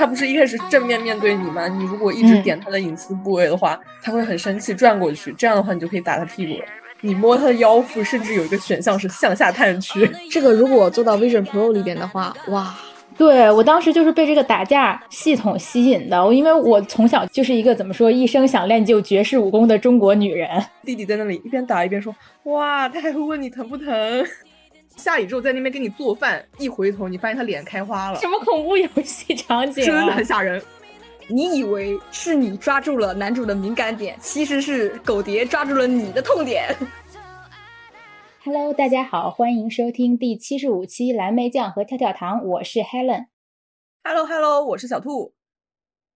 他不是一开始正面面对你吗？你如果一直点他的隐私部位的话，他会很生气，转过去，这样的话你就可以打他屁股了。你摸他的腰腹，甚至有一个选项是向下探去。这个如果做到 Vision Pro 里边的话，哇！对我当时就是被这个打架系统吸引的，因为我从小就是一个怎么说一生想练就绝世武功的中国女人。弟弟在那里一边打一边说：“哇，他还会问你疼不疼。”下雨之后在那边给你做饭，一回头你发现他脸开花了。什么恐怖游戏场景？真的很吓人。你以为是你抓住了男主的敏感点，其实是狗蝶抓住了你的痛点。Hello，大家好，欢迎收听第七十五期蓝莓酱和跳跳糖，我是 Helen。Hello，Hello，我是小兔。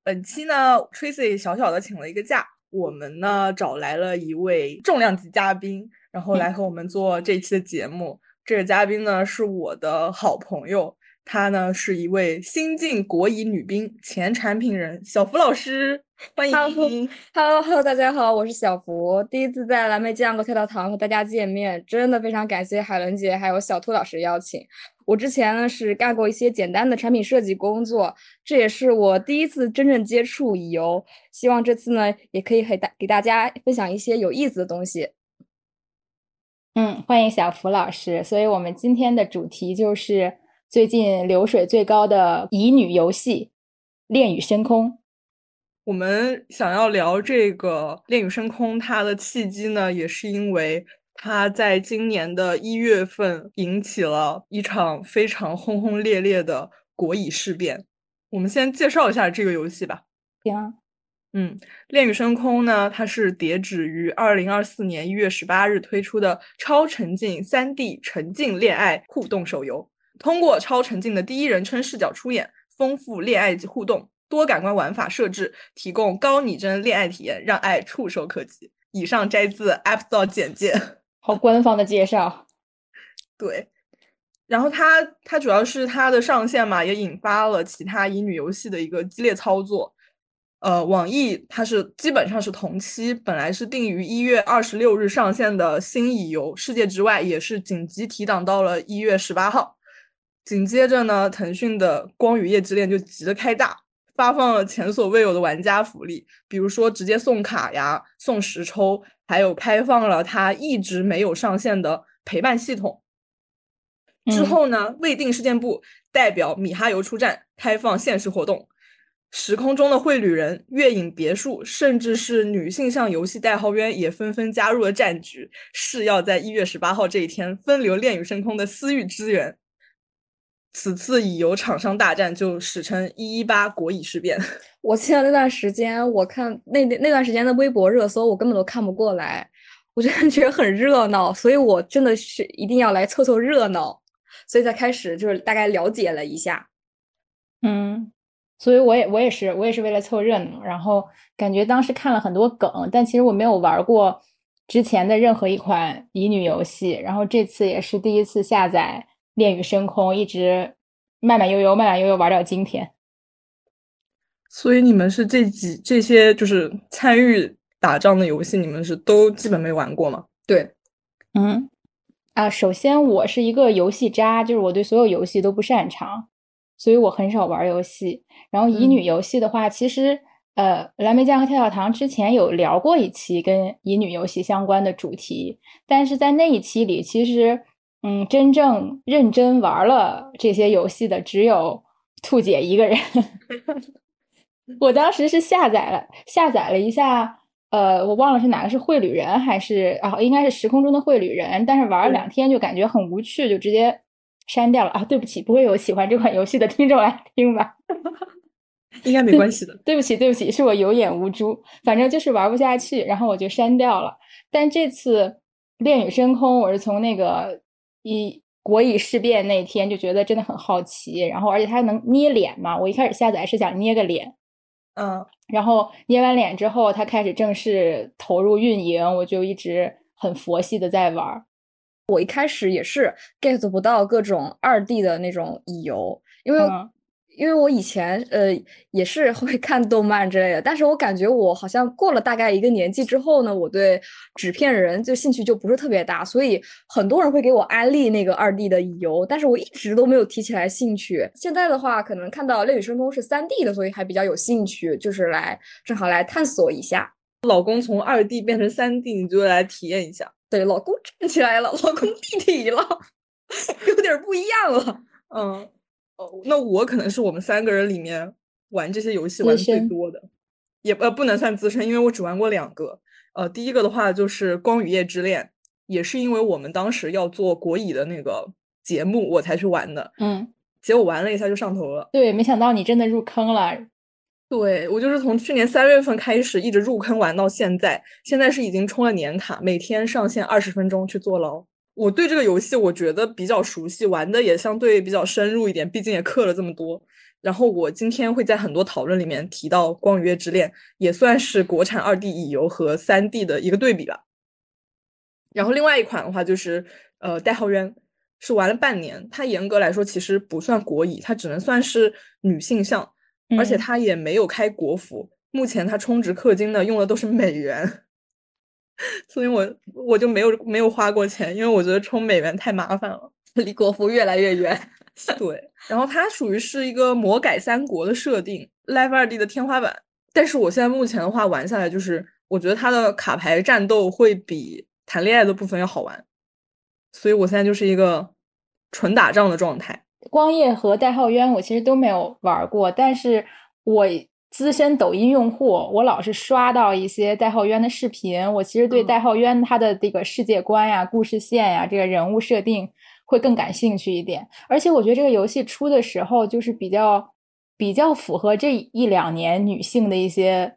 本期呢，Tracy 小小的请了一个假，我们呢找来了一位重量级嘉宾，然后来和我们做这期的节目。这个嘉宾呢是我的好朋友。她呢是一位新晋国乙女兵，前产品人小福老师，欢迎。Hello，Hello，大家好，我是小福，第一次在蓝莓酱和跳跳糖和大家见面，真的非常感谢海伦姐还有小兔老师邀请。我之前呢是干过一些简单的产品设计工作，这也是我第一次真正接触乙游，希望这次呢也可以给大给大家分享一些有意思的东西。嗯，欢迎小福老师，所以我们今天的主题就是。最近流水最高的乙女游戏《恋与深空》，我们想要聊这个《恋与深空》，它的契机呢，也是因为它在今年的一月份引起了一场非常轰轰烈烈的国乙事变。我们先介绍一下这个游戏吧。行，嗯，《恋与深空》呢，它是叠纸于二零二四年一月十八日推出的超沉浸三 D 沉浸恋爱互动手游。通过超沉浸的第一人称视角出演，丰富恋爱及互动，多感官玩法设置，提供高拟真恋爱体验，让爱触手可及。以上摘自 App Store 简介，好官方的介绍。对，然后它它主要是它的上线嘛，也引发了其他乙女游戏的一个激烈操作。呃，网易它是基本上是同期，本来是定于一月二十六日上线的新乙游《世界之外》，也是紧急提档到了一月十八号。紧接着呢，腾讯的《光与夜之恋》就急得开大，发放了前所未有的玩家福利，比如说直接送卡呀、送实抽，还有开放了它一直没有上线的陪伴系统。之后呢，未定事件部代表米哈游出战，开放限时活动，时空中的绘旅人、月影别墅，甚至是女性向游戏代号渊也纷纷加入了战局，誓要在一月十八号这一天分流恋与深空的私域资源。此次乙游厂商大战就史称“一一八国乙事变”。我记得那段时间，我看那那段时间的微博热搜，我根本都看不过来，我真的觉得很热闹，所以我真的是一定要来凑凑热闹，所以才开始就是大概了解了一下。嗯，所以我也我也是我也是为了凑热闹，然后感觉当时看了很多梗，但其实我没有玩过之前的任何一款乙女游戏，然后这次也是第一次下载。恋与深空一直慢慢悠悠、慢慢悠悠玩到今天，所以你们是这几这些就是参与打仗的游戏，你们是都基本没玩过吗？对，嗯，啊，首先我是一个游戏渣，就是我对所有游戏都不擅长，所以我很少玩游戏。然后乙女游戏的话，其实呃，蓝莓酱和跳跳糖之前有聊过一期跟乙女游戏相关的主题，但是在那一期里，其实。嗯，真正认真玩了这些游戏的只有兔姐一个人。我当时是下载了下载了一下，呃，我忘了是哪个是绘旅人还是啊，应该是时空中的绘旅人。但是玩了两天就感觉很无趣，就直接删掉了啊。对不起，不会有喜欢这款游戏的听众来听吧？应该没关系的。对不起，对不起，是我有眼无珠，反正就是玩不下去，然后我就删掉了。但这次《恋与深空》，我是从那个。一国乙事变那天就觉得真的很好奇，然后而且它能捏脸嘛？我一开始下载是想捏个脸，嗯，然后捏完脸之后，它开始正式投入运营，我就一直很佛系的在玩。我一开始也是 get 不到各种二 D 的那种乙游，因为因为我以前呃也是会看动漫之类的，但是我感觉我好像过了大概一个年纪之后呢，我对纸片人就兴趣就不是特别大，所以很多人会给我安利那个二 D 的乙游，但是我一直都没有提起来兴趣。现在的话，可能看到《恋与深空》是三 D 的，所以还比较有兴趣，就是来正好来探索一下。老公从二 D 变成三 D，你就来体验一下。对，老公站起来了，老公 立体了，有点不一样了。嗯。哦，那我可能是我们三个人里面玩这些游戏玩最多的，也呃不能算资深，因为我只玩过两个。呃，第一个的话就是《光与夜之恋》，也是因为我们当时要做国乙的那个节目，我才去玩的。嗯，结果玩了一下就上头了。对，没想到你真的入坑了。对我就是从去年三月份开始一直入坑玩到现在，现在是已经充了年卡，每天上线二十分钟去坐牢。我对这个游戏我觉得比较熟悉，玩的也相对比较深入一点，毕竟也氪了这么多。然后我今天会在很多讨论里面提到《光与月之恋》，也算是国产二 D 乙游和三 D 的一个对比吧。然后另外一款的话就是呃《代号渊》，是玩了半年，它严格来说其实不算国乙，它只能算是女性向，而且它也没有开国服。目前它充值氪金的用的都是美元。所以我我就没有没有花过钱，因为我觉得充美元太麻烦了，离国服越来越远。对，然后它属于是一个魔改三国的设定，Live 二 D 的天花板。但是我现在目前的话玩下来，就是我觉得它的卡牌战斗会比谈恋爱的部分要好玩，所以我现在就是一个纯打仗的状态。光夜和代号渊我其实都没有玩过，但是我。资深抖音用户，我老是刷到一些代号渊的视频。我其实对代号渊他的这个世界观呀、故事线呀、这个人物设定会更感兴趣一点。而且我觉得这个游戏出的时候，就是比较比较符合这一两年女性的一些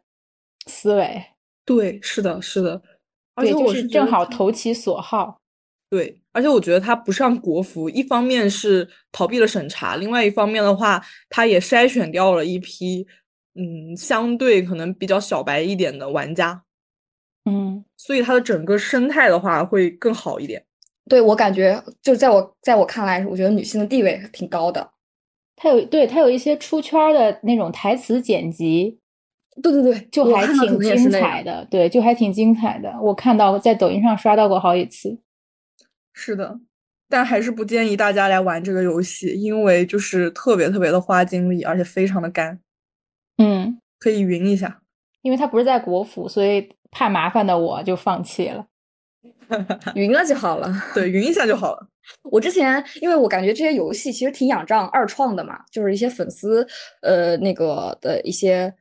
思维。对，是的，是的。而且，就是正好投其所好。对，而且我觉得他不上国服，一方面是逃避了审查，另外一方面的话，他也筛选掉了一批。嗯，相对可能比较小白一点的玩家，嗯，所以它的整个生态的话会更好一点。对我感觉，就在我在我看来，我觉得女性的地位挺高的。它有对它有一些出圈的那种台词剪辑，对对对，就还挺精彩的。对，就还挺精彩的。我看到在抖音上刷到过好几次。是的，但还是不建议大家来玩这个游戏，因为就是特别特别的花精力，而且非常的干。嗯，可以匀一下，因为它不是在国服，所以怕麻烦的我就放弃了。匀了就好了，对，匀一下就好了。我之前因为我感觉这些游戏其实挺仰仗二创的嘛，就是一些粉丝呃那个的一些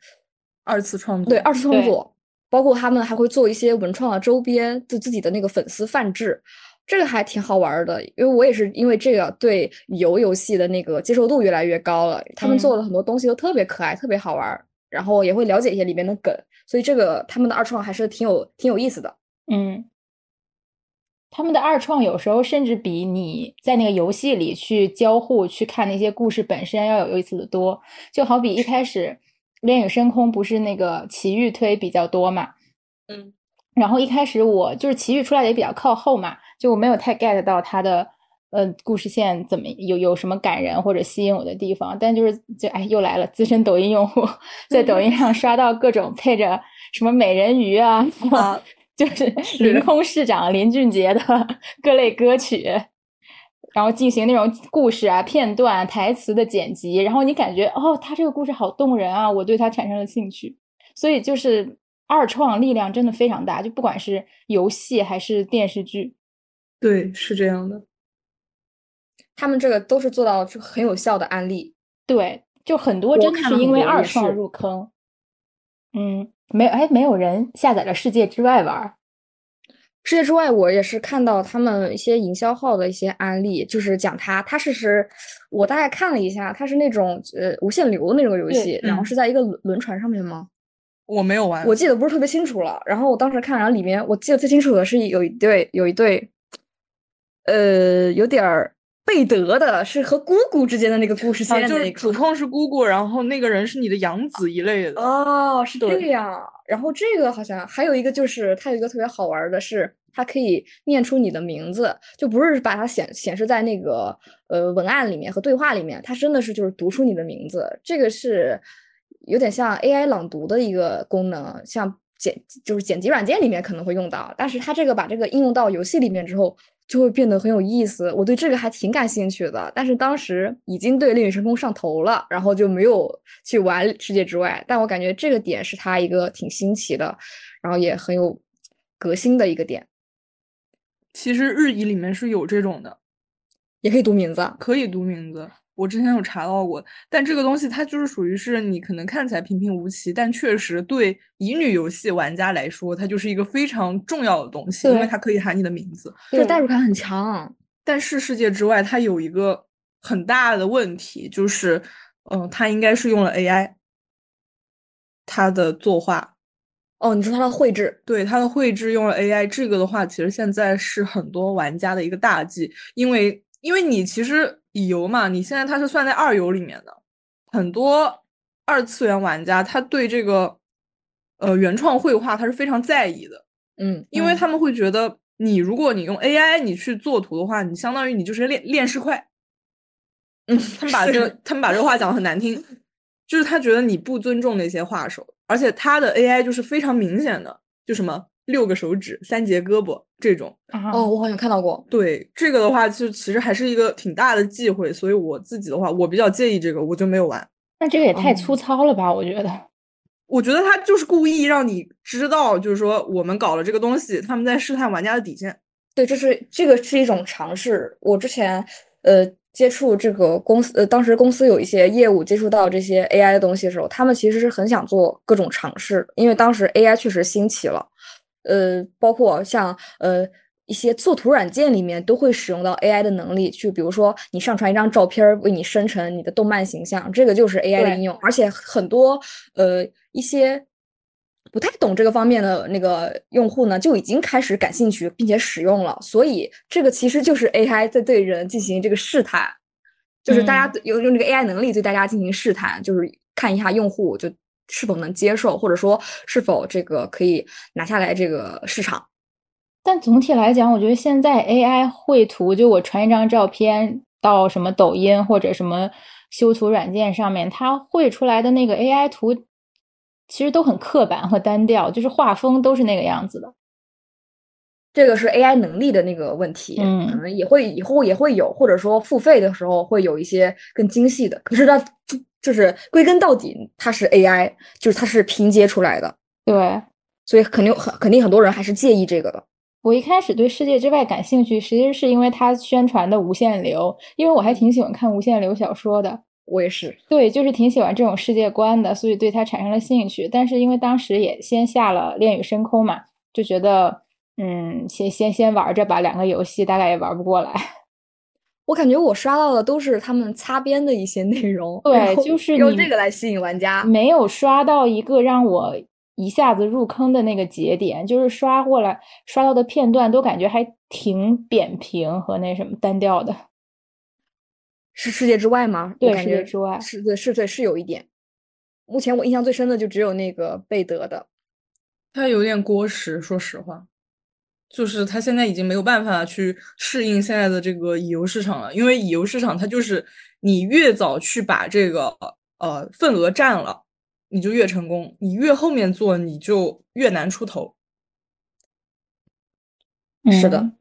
二次创作，对二次创作，包括他们还会做一些文创的周边，就自己的那个粉丝范制。这个还挺好玩的，因为我也是因为这个对游游戏的那个接受度越来越高了。他们做的很多东西都特别可爱，特别好玩，然后也会了解一些里面的梗，所以这个他们的二创还是挺有挺有意思的。嗯，他们的二创有时候甚至比你在那个游戏里去交互去看那些故事本身要有意思的多。就好比一开始《恋与深空》不是那个奇遇推比较多嘛？嗯，然后一开始我就是奇遇出来的也比较靠后嘛。就我没有太 get 到他的呃故事线怎么有有什么感人或者吸引我的地方，但就是就哎又来了资深抖音用户，在抖音上刷到各种配着什么美人鱼啊，就是凌空市长林俊杰的 各类歌曲，然后进行那种故事啊片段台词的剪辑，然后你感觉哦他这个故事好动人啊，我对他产生了兴趣，所以就是二创力量真的非常大，就不管是游戏还是电视剧。对，是这样的，他们这个都是做到很有效的案例。对，就很多真的是因为二创入坑。嗯，没有，哎，没有人下载了《世界之外》玩。世界之外，我也是看到他们一些营销号的一些案例，就是讲它，它是是，我大概看了一下，它是那种呃无限流的那种游戏，然后是在一个轮轮船上面吗？我没有玩，我记得不是特别清楚了。然后我当时看，然后里面我记得最清楚的是有一对，有一对。呃，有点儿贝德的，是和姑姑之间的那个故事线，就是主控是姑姑，然后那个人是你的养子一类的。哦，是这样。然后这个好像还有一个，就是它有一个特别好玩的，是它可以念出你的名字，就不是把它显显示在那个呃文案里面和对话里面，它真的是就是读出你的名字。这个是有点像 AI 朗读的一个功能，像剪就是剪辑软件里面可能会用到，但是它这个把这个应用到游戏里面之后。就会变得很有意思，我对这个还挺感兴趣的。但是当时已经对《恋与深空》上头了，然后就没有去玩《世界之外》。但我感觉这个点是它一个挺新奇的，然后也很有革新的一个点。其实日语里面是有这种的，也可以读名字，可以读名字。我之前有查到过，但这个东西它就是属于是你可能看起来平平无奇，但确实对乙女游戏玩家来说，它就是一个非常重要的东西，因为它可以喊你的名字，就代入感很强。但是世界之外，它有一个很大的问题，就是，嗯，它应该是用了 AI，它的作画。哦，你说它的绘制？对，它的绘制用了 AI，这个的话，其实现在是很多玩家的一个大忌，因为因为你其实。乙游嘛，你现在它是算在二游里面的，很多二次元玩家他对这个呃原创绘画他是非常在意的，嗯，因为他们会觉得你如果你用 AI 你去做图的话，你相当于你就是练练尸块，嗯，他们把这个他们把这个话讲的很难听，就是他觉得你不尊重那些画手，而且他的 AI 就是非常明显的，就什么。六个手指，三节胳膊，这种哦，我好像看到过。对这个的话，就其实还是一个挺大的忌讳，所以我自己的话，我比较介意这个，我就没有玩。那这个也太粗糙了吧？我觉得，我觉得他就是故意让你知道，就是说我们搞了这个东西，他们在试探玩家的底线。对，这是这个是一种尝试。我之前呃接触这个公司，呃当时公司有一些业务接触到这些 AI 的东西的时候，他们其实是很想做各种尝试，因为当时 AI 确实兴起了。呃，包括像呃一些作图软件里面都会使用到 AI 的能力，就比如说你上传一张照片，为你生成你的动漫形象，这个就是 AI 的应用。而且很多呃一些不太懂这个方面的那个用户呢，就已经开始感兴趣并且使用了。所以这个其实就是 AI 在对人进行这个试探，就是大家用用这个 AI 能力对大家进行试探，就是看一下用户就是否能接受，或者说是否这个可以拿下来这个市场？但总体来讲，我觉得现在 AI 绘图，就我传一张照片到什么抖音或者什么修图软件上面，它绘出来的那个 AI 图，其实都很刻板和单调，就是画风都是那个样子的。这个是 AI 能力的那个问题，嗯，可能也会以后也会有，或者说付费的时候会有一些更精细的。可是它。就是归根到底，它是 AI，就是它是拼接出来的。对，所以肯定很肯定很多人还是介意这个的。我一开始对世界之外感兴趣，其实是因为它宣传的无限流，因为我还挺喜欢看无限流小说的。我也是，对，就是挺喜欢这种世界观的，所以对它产生了兴趣。但是因为当时也先下了《恋与深空》嘛，就觉得，嗯，先先先玩着吧，两个游戏大概也玩不过来。我感觉我刷到的都是他们擦边的一些内容，对，就是用这个来吸引玩家，没有刷到一个让我一下子入坑的那个节点，就是刷过来刷到的片段都感觉还挺扁平和那什么单调的。是世界之外吗？对，世界之外是对是对是有一点。目前我印象最深的就只有那个贝德的，他有点过时，说实话。就是他现在已经没有办法去适应现在的这个乙游市场了，因为乙游市场它就是你越早去把这个呃份额占了，你就越成功；你越后面做，你就越难出头。是的，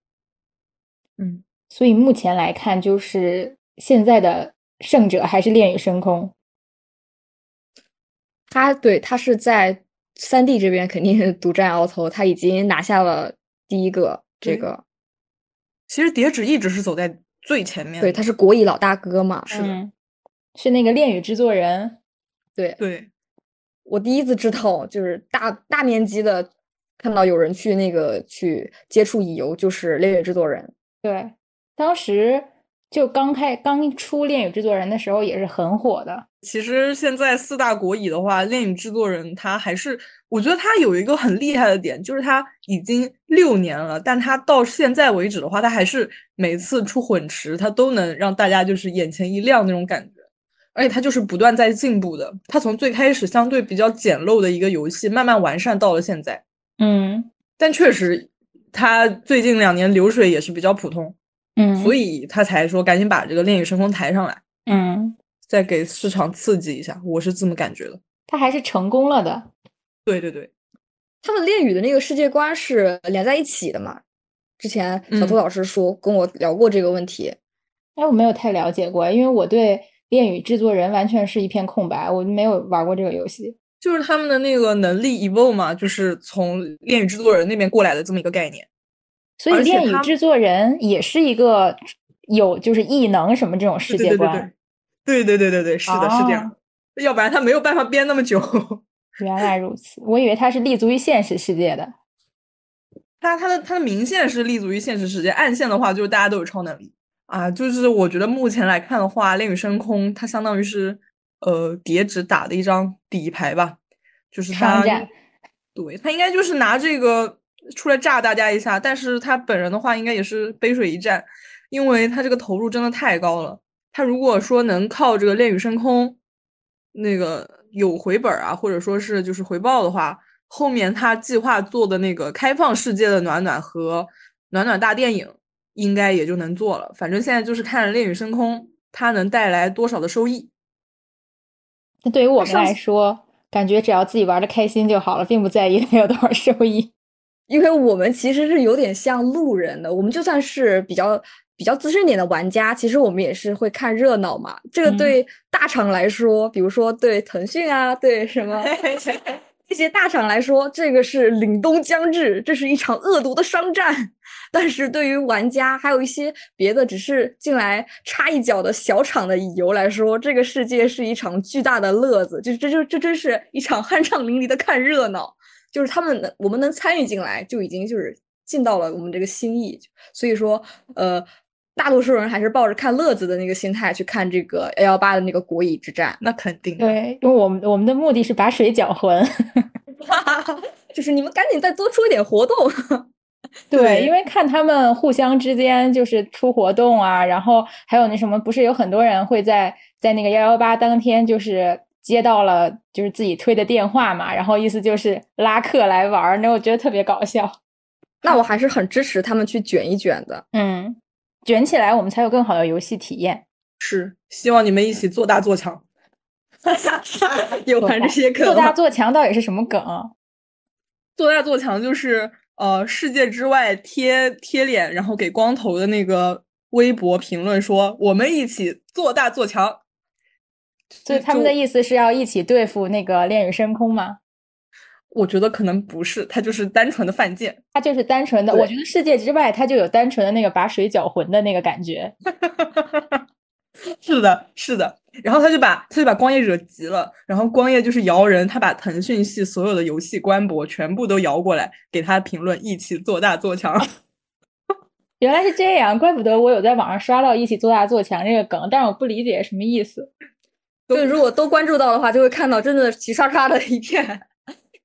嗯，所以目前来看，就是现在的胜者还是恋与深空。他对他是在三 D 这边肯定是独占鳌头，他已经拿下了。第一个，这个其实叠纸一直是走在最前面，对，他是国艺老大哥嘛，是的，是那个恋与制作人，对对，我第一次知道，就是大大面积的看到有人去那个去接触乙游，就是恋与制作人，对，当时。就刚开刚出《恋与制作人》的时候也是很火的。其实现在四大国乙的话，《恋与制作人》他还是，我觉得他有一个很厉害的点，就是他已经六年了，但他到现在为止的话，他还是每次出混池，他都能让大家就是眼前一亮那种感觉。而且他就是不断在进步的，他从最开始相对比较简陋的一个游戏，慢慢完善到了现在。嗯，但确实。它最近两年流水也是比较普通，嗯，所以他才说赶紧把这个《恋与深空》抬上来，嗯，再给市场刺激一下，我是这么感觉的。他还是成功了的。对对对，他们恋与的那个世界观是连在一起的嘛？之前小兔嗯老师说、跟我聊过这个问题，哎，我没有太了解过，因为我对恋与制作人完全是一片空白，我没有玩过这个游戏。就是他们的那个能力 evolve 嘛，就是从《恋与制作人》那边过来的这么一个概念。所以恋与制作人也是一个有就是异能什么这种世界对对对观。对对对对对，是的，是这样。要不然他没有办法编那么久。原来如此，我以为它是立足于现实世界的。他他的他的明线是立足于现实世界，暗线的话就是大家都有超能力啊。就是我觉得目前来看的话，《恋与深空》它相当于是呃叠纸打的一张底牌吧，就是他，对他应该就是拿这个出来炸大家一下，但是他本人的话应该也是杯水一战，因为他这个投入真的太高了。他如果说能靠这个《恋与深空》那个有回本儿啊，或者说是就是回报的话，后面他计划做的那个开放世界的暖暖和暖暖大电影，应该也就能做了。反正现在就是看《恋与深空》它能带来多少的收益。那对于我们来说，感觉只要自己玩的开心就好了，并不在意它有多少收益。因为我们其实是有点像路人的，我们就算是比较比较资深一点的玩家，其实我们也是会看热闹嘛。这个嗯对大厂来说，比如说对腾讯啊，对什么 这些大厂来说，这个是凛冬将至，这是一场恶毒的商战。但是对于玩家，还有一些别的只是进来插一脚的小厂的乙游来说，这个世界是一场巨大的乐子，就这就这真是一场酣畅淋漓的看热闹。就是他们能我们能参与进来，就已经就是尽到了我们这个心意。所以说，呃，大多数人还是抱着看乐子的那个心态去看这个幺幺八的那个国乙之战。那肯定的，对，因为我们我们的目的是把水搅浑。就是你们赶紧再多出一点活动。对，对因为看他们互相之间就是出活动啊，然后还有那什么，不是有很多人会在在那个幺幺八当天就是接到了就是自己推的电话嘛，然后意思就是拉客来玩儿，那我觉得特别搞笑。那我还是很支持他们去卷一卷的。嗯，卷起来，我们才有更好的游戏体验。是希望你们一起做大做强。有玩这些梗做大做强到底是什么梗啊？做大做强就是呃，世界之外贴贴脸，然后给光头的那个微博评论说：“我们一起做大做强。”所以他们的意思是要一起对付那个恋与深空吗？我觉得可能不是，他就是单纯的犯贱。他就是单纯的，我觉得世界之外，他就有单纯的那个把水搅浑的那个感觉。是的，是的。然后他就把他就把光夜惹急了，然后光夜就是摇人，他把腾讯系所有的游戏官博全部都摇过来给他评论，一起做大做强。原来是这样，怪不得我有在网上刷到“一起做大做强”这个梗，但是我不理解什么意思。就如果都关注到的话，就会看到真的齐刷刷的一片，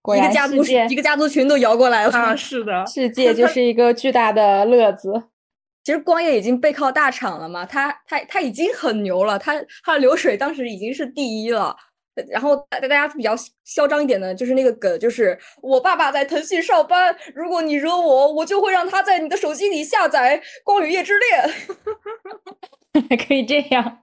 果然一个家族世界一个家族群都摇过来了。啊，是的，世界就是一个巨大的乐子。其实光夜已经背靠大厂了嘛，他他他已经很牛了，他他的流水当时已经是第一了。呃然后大大家比较嚣张一点的，就是那个梗，就是我爸爸在腾讯上班，如果你惹我，我就会让他在你的手机里下载《光与夜之恋》。还可以这样，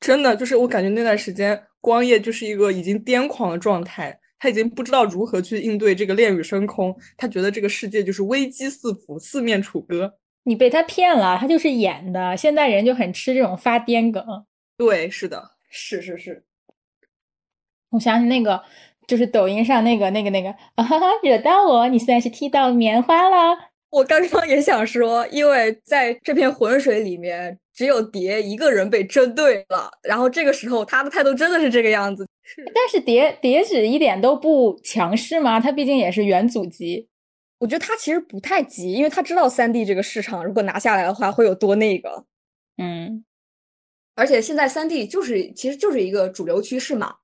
真的就是我感觉那段时间光夜就是一个已经癫狂的状态，他已经不知道如何去应对这个恋与深空，他觉得这个世界就是危机四伏，四面楚歌。你被他骗了，他就是演的。现在人就很吃这种发癫梗。对，是的，是是是，我想起那个，就是抖音上那个那个那个啊哈哈，惹到我，你算是踢到棉花了。我刚刚也想说，因为在这片浑水里面，只有蝶一个人被针对了，然后这个时候他的态度真的是这个样子。但是叠叠纸一点都不强势嘛，他毕竟也是元祖级。我觉得他其实不太急，因为他知道三 D 这个市场如果拿下来的话会有多那个，嗯，而且现在三 D 就是其实就是一个主流趋势嘛。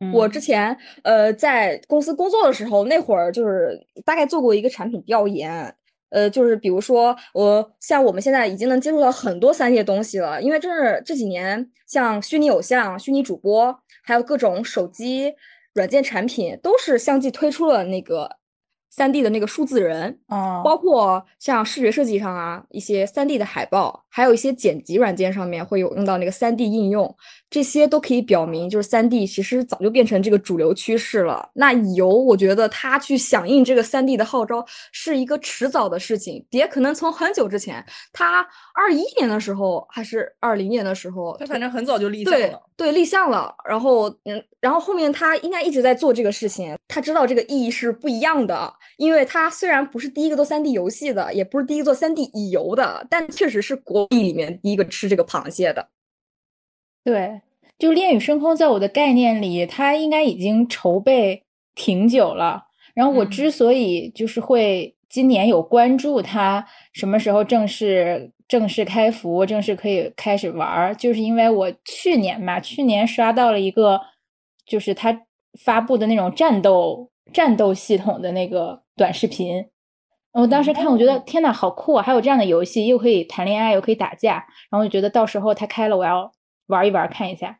嗯。我之前呃在公司工作的时候，那会儿就是大概做过一个产品调研，呃，就是比如说我像我们现在已经能接触到很多三 D 的东西了，因为这是这几年像虚拟偶像、虚拟主播，还有各种手机软件产品，都是相继推出了那个三 D 的那个数字人，哦，包括像视觉设计上啊，一些三 D 的海报，还有一些剪辑软件上面会有用到那个三 D 应用，这些都可以表明，就是三 D 其实早就变成这个主流趋势了。那乙游，我觉得他去响应这个三 D 的号召是一个迟早的事情，也可能从很久之前，他二一年的时候还是二零年的时候，他反正很早就立项对了。对，立项了，然后嗯，然后后面他应该一直在做这个事情，他知道这个意义是不一样的，因为他虽然不是第一个做三 D 游戏的，也不是第一个做三 D 乙游的，但确实是国币里面第一个吃这个螃蟹的。对，就《恋与深空》在我的概念里，它应该已经筹备挺久了。然后我嗯之所以就是会今年有关注它什么时候正式正式开服，正式可以开始玩儿，就是因为我去年嘛，去年刷到了一个，就是它发布的那种战斗战斗系统的那个短视频。我当时看，我觉得天呐，好酷啊！还有这样的游戏，又可以谈恋爱，又可以打架，然后我就觉得到时候它开了，我要玩一玩看一下。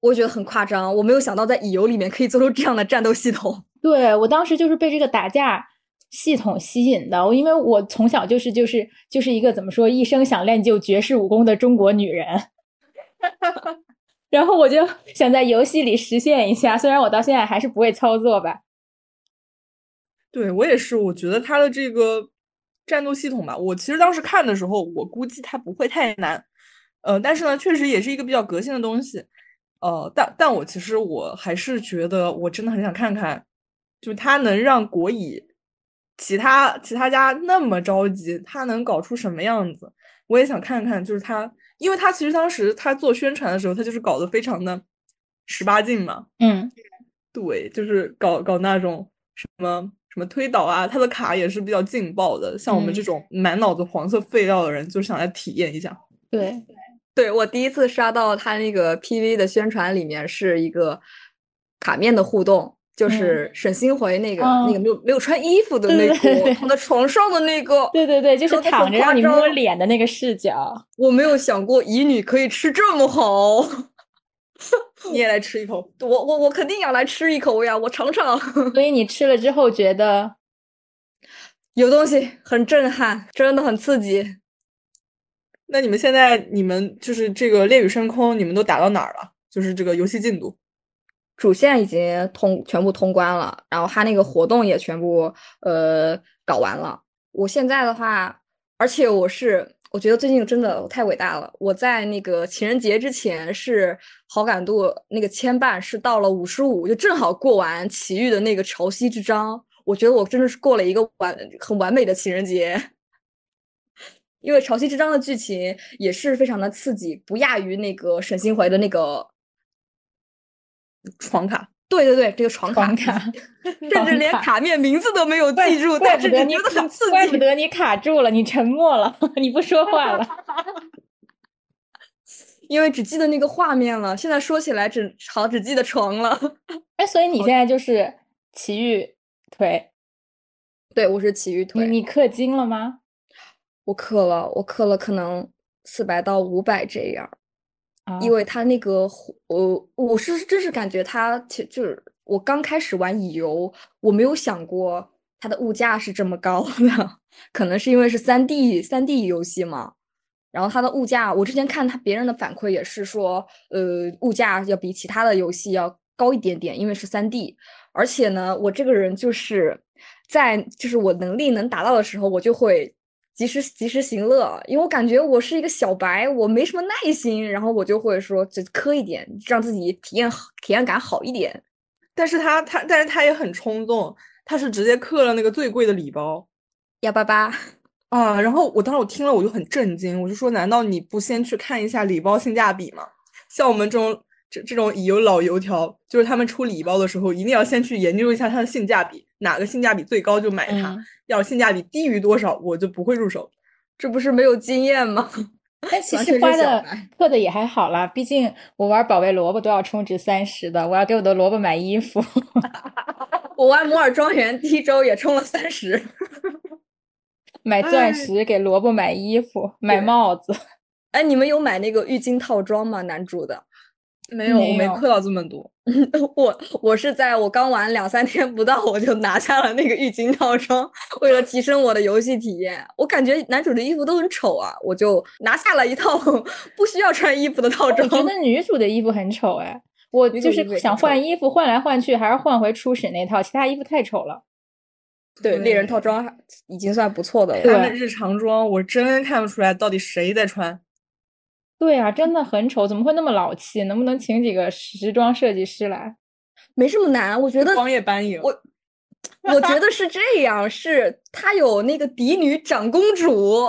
我觉得很夸张，我没有想到在乙游里面可以做出这样的战斗系统。对我当时就是被这个打架系统吸引的，因为我从小就是就是就是一个怎么说，一生想练就绝世武功的中国女人。然后我就想在游戏里实现一下，虽然我到现在还是不会操作吧。对我也是，我觉得它的这个战斗系统吧，我其实当时看的时候，我估计它不会太难，呃，但是呢，确实也是一个比较革新的东西，呃，但但我其实我还是觉得，我真的很想看看，就他能让国乙其他其他家那么着急，他能搞出什么样子？我也想看看，就是他，因为他其实当时他做宣传的时候，他就是搞得非常的十八禁嘛，嗯，对，就是搞搞那种什么什么推导啊，他的卡也是比较劲爆的。像我们这嗯种满脑子黄色废料的人，就想来体验一下。对，对我第一次刷到他那个 PV 的宣传里面是一个卡面的互动，就是沈星回那个、那个嗯没有没有穿衣服的那个躺在床上的那个，对对对，就是躺着让你摸脸的那个视角。我没有想过乙女可以吃这么好，你也来吃一口？我我我肯定要来吃一口呀，我尝尝。所以你吃了之后觉得，有东西很震撼，真的很刺激。那你们现在你们就是这个《烈雨深空》，你们都打到哪儿了？就是这个游戏进度。主线已经通全部通关了，然后他那个活动也全部呃搞完了。我现在的话，而且我是我觉得最近真的太伟大了。我在那个情人节之前是好感度那个牵绊是到了五十五，就正好过完奇遇的那个潮汐之章。我觉得我真的是过了一个完很完美的情人节。因为潮汐之章的剧情也是非常的刺激，不亚于那个沈星回的那个床卡，对对对，这个床卡，甚至连卡卡面名字都没有记住，但是你觉得很刺激。怪不得你卡住了，你沉默了，你不说话了。因为只记得那个画面了，现在说起来只好只记得床了。哎，所以你现在就是奇遇腿，对，我是奇遇你，你氪金了吗？我氪了，我氪了可能四百到五百这样。啊因为它那个活，我我是真是感觉它其就是我刚开始玩乙游，我没有想过它的物价是这么高的，可能是因为是三 D 三 D 游戏嘛。然后它的物价，我之前看他别人的反馈也是说，呃，物价要比其他的游戏要高一点点，因为是三 D。而且呢，我这个人就是在就是我能力能达到的时候，我就会及时及时行乐，因为我感觉我是一个小白，我没什么耐心，然后我就会说就磕一点，让自己体验好体验感好一点。但是他他但是他也很冲动，他是直接氪了那个最贵的礼包幺八八，啊。然后我当时我听了我就很震惊，我就说难道你不先去看一下礼包性价比吗？像我们这种这这种老油条，就是他们出礼包的时候，一定要先去研究一下它的性价比，哪个性价比最高就买它，嗯要性价比低于多少我就不会入手。这不是没有经验吗？但其实花的氪的也还好啦，毕竟我玩保卫萝卜都要充值三十的，我要给我的萝卜买衣服。我玩摩尔庄园第一周也充了三十，买哎钻石给萝卜买衣服、买帽子。哎，你们有买那个浴巾套装吗？男主的？没有，我没没有氪到这么多。我我是在我刚玩两三天不到，我就拿下了那个浴巾套装，为了提升我的游戏体验。我感觉男主的衣服都很丑啊，我就拿下了一套 不需要穿衣服的套装我。觉得女主的衣服很丑哎，我就是想换衣服，换来换去还是换回初始那套，其他衣服太丑了。对，猎人套装已经算不错的了。对他们日常装我真看不出来到底谁在穿。对啊，真的很丑，怎么会那么老气？能不能请几个时装设计师来？没这么难，我觉得光夜班影，我我觉得是这样，是她有那个嫡女长公主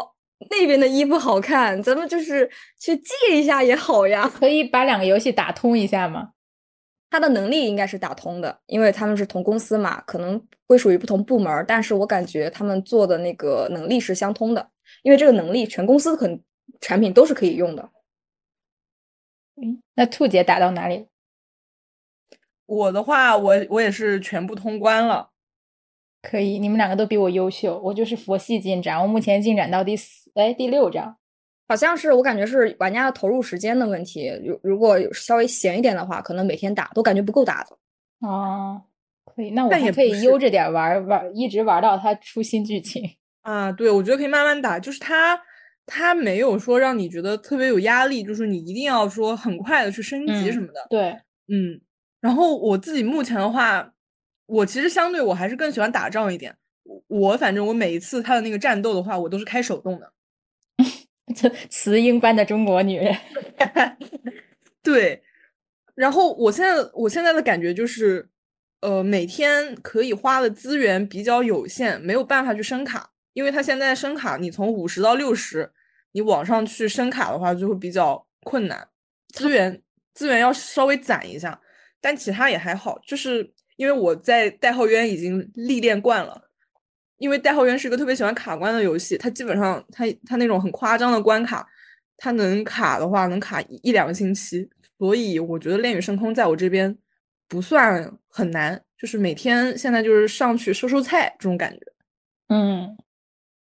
那边的衣服好看，咱们就是去借一下也好呀。可以把两个游戏打通一下吗？他的能力应该是打通的，因为他们是同公司嘛，可能归属于不同部门，但是我感觉他们做的那个能力是相通的，因为这个能力全公司可能产品都是可以用的。嗯，那兔姐打到哪里？我的话，我我也是全部通关了。可以，你们两个都比我优秀，我就是佛系进展，我目前进展到第四，哎，第六章。好像是我感觉是玩家的投入时间的问题，如如果有稍微闲一点的话，可能每天打都感觉不够打的。哦，可以，那我但也可以悠着点玩玩，一直玩到它出新剧情。啊，对，我觉得可以慢慢打，就是它，它没有说让你觉得特别有压力，就是你一定要说很快的去升级嗯什么的。对，嗯，然后我自己目前的话，我其实相对我还是更喜欢打仗一点。我我反正我每一次他的那个战斗的话，我都是开手动的。这雌鹰般的中国女人。对，然后我现在我现在的感觉就是，呃，每天可以花的资源比较有限，没有办法去升卡，因为它现在升卡，你从五十到六十，你网上去升卡的话就会比较困难，资源资源要稍微攒一下，但其他也还好，就是因为我在代号渊已经历练惯了。因为代号渊是一个特别喜欢卡关的游戏，它基本上它它那种很夸张的关卡，它能卡的话能卡一一两个星期，所以我觉得恋与深空在我这边不算很难，就是每天现在就是上去收收菜这种感觉。嗯，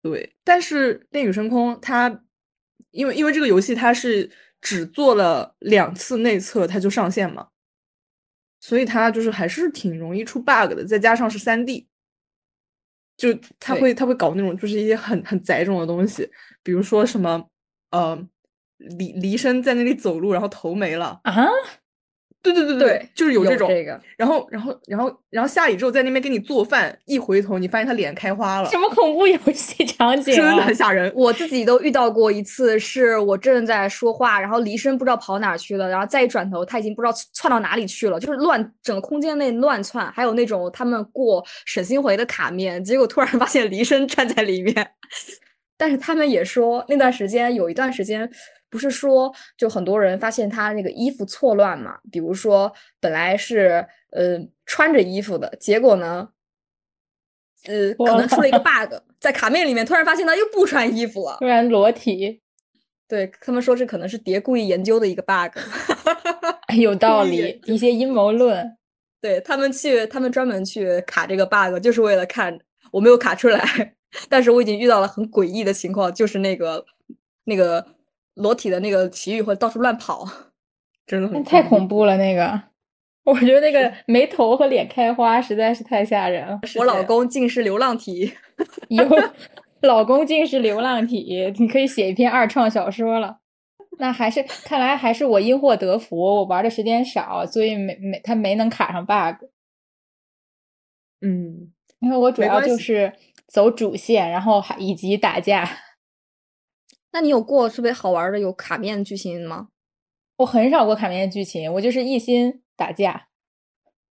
对，但是恋与深空它因为因为这个游戏它是只做了两次内测它就上线嘛，所以它就是还是挺容易出 bug 的，再加上是三 D。就他会他会搞那种就是一些很很窄种的东西，比如说什么呃离离身在那里走路，然后头没了。啊，对对对对，就是有这种。这个。然后然后然后然后下雨之后在那边给你做饭，一回头你发现他脸开花了什，么恐怖游戏场景真的啊很！吓人。我自己都遇到过一次，是我正在说话，然后离身不知道跑哪儿去了，然后再一转头，他已经不知道窜到哪里去了，就是乱整个空间内乱窜。还有那种他们过沈星回的卡面，结果突然发现离身站在里面，但是他们也说那段时间有一段时间。不是说，就很多人发现他那个衣服错乱嘛？比如说，本来是呃穿着衣服的，结果呢，呃，可能出了一个 bug，在卡面里面突然发现他又不穿衣服了。突然裸体，对他们说，这可能是蝶故意研究的一个 bug。哎有道理，一些阴谋论。对他们去，他们专门去卡这个 bug，就是为了看我没有卡出来，但是我已经遇到了很诡异的情况，就是那个那个裸体的那个奇遇会到处乱跑。真的很太恐恐怖了，那个，我觉得那个眉头和脸开花实在是太吓人了。我老公竟是流浪体，以后老公竟是流浪体，你可以写一篇二创小说了。那还是看来还是我因祸得福，我玩的时间少，所以没没他没能卡上 bug。嗯，因为我主要就是走主线，然后还以及打架。那你有过特别好玩的有卡面剧情吗？我很少过卡面剧情，我就是一心打架。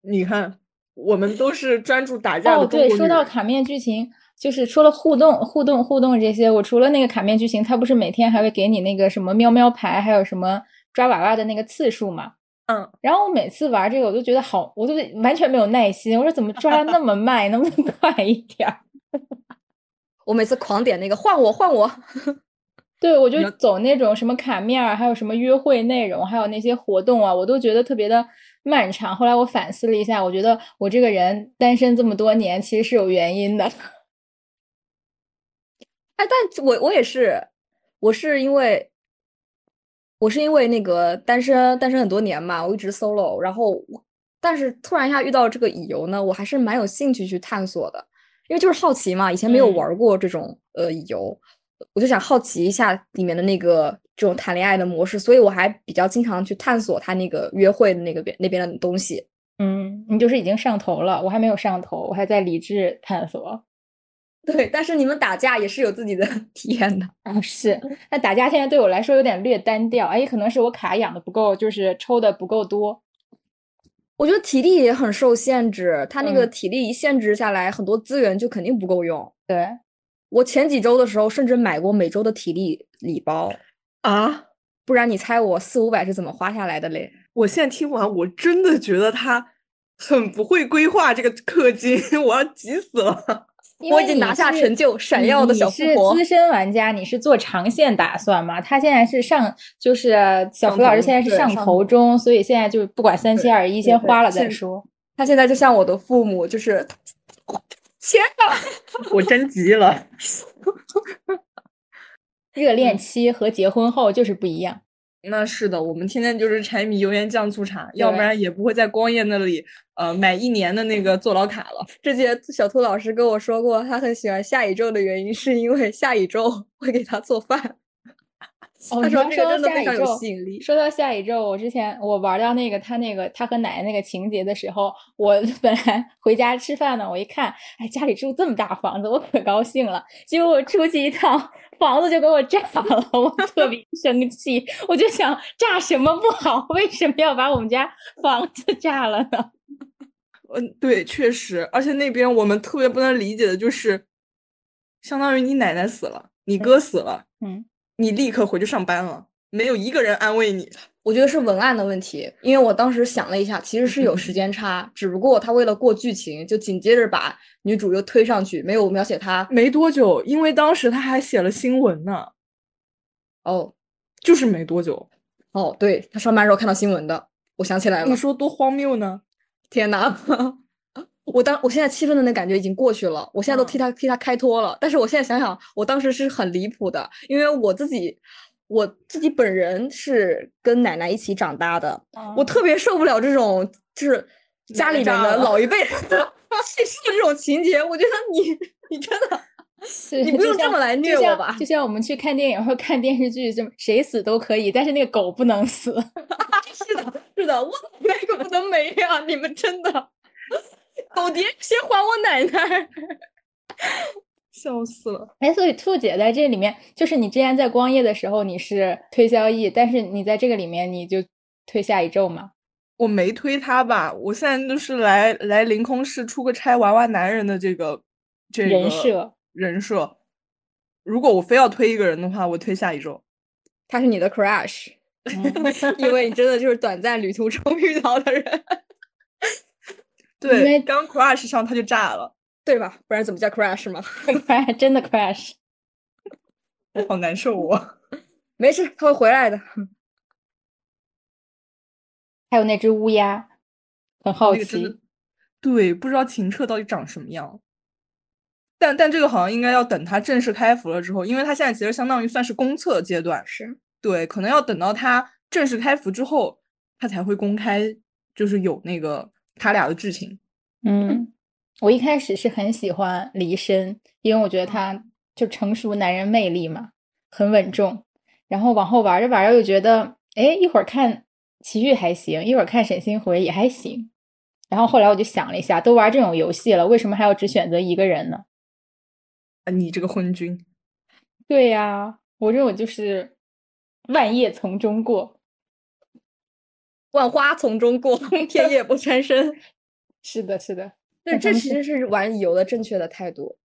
你看，我们都是专注打架哦，的哦对，说到卡面剧情，就是除了互动、互动、互动这些，我除了那个卡面剧情，它不是每天还会给你那个什么喵喵牌，还有什么抓娃娃的那个次数吗？嗯，然后我每次玩这个，我都觉得好，我就完全没有耐心。我说怎么抓的那么慢，能不能快一点儿？我每次狂点那个换我换我，对，我就走那种什么卡面儿，还有什么约会内容，还有那些活动啊，我都觉得特别的漫长。后来我反思了一下，我觉得我这个人单身这么多年，其实是有原因的。哎，但我我也是，我是因为我是因为那个单身单身很多年嘛，我一直 solo，然后我但是突然一下遇到这个乙游呢，我还是蛮有兴趣去探索的，因为就是好奇嘛，以前没有嗯玩过这种呃乙游，我就想好奇一下里面的那个这种谈恋爱的模式，所以我还比较经常去探索他那个约会的那个边那边的东西。嗯，你就是已经上头了，我还没有上头，我还在理智探索。对，但是你们打架也是有自己的 体验的。啊，是，那打架现在对我来说有点略单调，哎，可能是我卡养的不够，就是抽的不够多。我觉得体力也很受限制，他那个嗯体力一限制下来，很多资源就肯定不够用。对，我前几周的时候，甚至买过每周的体力礼包，啊！不然你猜我四五百是怎么花下来的嘞？我现在听完，我真的觉得他很不会规划这个氪金，我要急死了。我已经拿下成就，闪耀的小富婆。资深玩家，你是做长线打算吗？他现在是上，就是小上福老师现在是上头头中，所以现在就不管三七二十一，先花了再说。他现在就像我的父母，就是钱啊，我真急了。热恋嗯期和结婚后就是不一样。那是的，我们天天就是柴米油盐酱醋茶，要不然也不会在光夜那里呃买一年的那个坐牢卡了。之前小兔老师跟我说过，他很喜欢下一周的原因是因为下一周会给他做饭。哦，他你说这个真的下宇非常有宙吸引力。说到下宇宙，我之前我玩到那个他那个他和奶奶那个情节的时候，我 本来回家吃饭呢，我一看，哎，家里住这么大房子，我可高兴了。结果我出去一趟，房子就给我炸了，我特别生气。我就想，炸什么不好？为什么要把我们家房子炸了呢？嗯，对，确实，而且那边我们特别不能理解的就是，相当于你奶奶死了，你哥死了，嗯，你立刻回去上班了，没有一个人安慰你。我觉得是文案的问题，因为我当时想了一下，其实是有时 间差，只不过他为了过剧情，就紧接着把女主又推上去，没有描写她。没多久，因为当时他还写了新闻呢，哦就是没多久。哦，对他上班时候看到新闻的，我想起来了你。说多荒谬呢？天呐，我当我现在气愤的那感觉已经过去了，我现在都替嗯他、替他开脱了。但是我现在想想，我当时是很离谱的，因为我自己我自己本人是跟奶奶一起长大的，我哦特别受不了这种就是家里面的老一辈人去世的这种情节。我觉得你你真的你不用这么来虐我吧就像我们去看电影或看电视剧，这么谁死都可以，但是那个狗不能死。是的，是的，我那个不能没呀、你们真的。狗爹，先还我奶奶！笑死了。哎，所以兔姐在这里面，就是你之前在光夜的时候你是推销役，但是你在这个里面你就推下一咒嘛？我没推他吧，我现在就是来来凌空市出个差玩玩男人的这个这人设人设。如果我非要推一个人的话，我推下一周。他是你的 crush，嗯因为你真的就是短暂旅途中 遇到的人，对，因为刚 crush 上他就炸了，对吧？不然怎么叫 crush 嘛？真的 crash。我好难受我。没事，他会回来的。还有那只乌鸦，很好奇那个。对，不知道秦彻到底长什么样。但但这个好像应该要等他正式开服了之后，因为他现在其实相当于算是公测阶段，是，对，可能要等到他正式开服之后，他才会公开，就是有那个他俩的剧情。嗯，我一开始是很喜欢黎深，因为我觉得他就成熟男人魅力嘛，很稳重。然后往后玩着玩着又觉得，哎，一会儿看齐豫还行，一会儿看沈星回也还行。然后后来我就想了一下，都玩这种游戏了，为什么还要只选择一个人呢？啊，你这个昏君，对呀，我这种就是万叶丛中过。万花丛中过，片叶不沾身。是的，是的。对，这其实是玩游的正确的态度。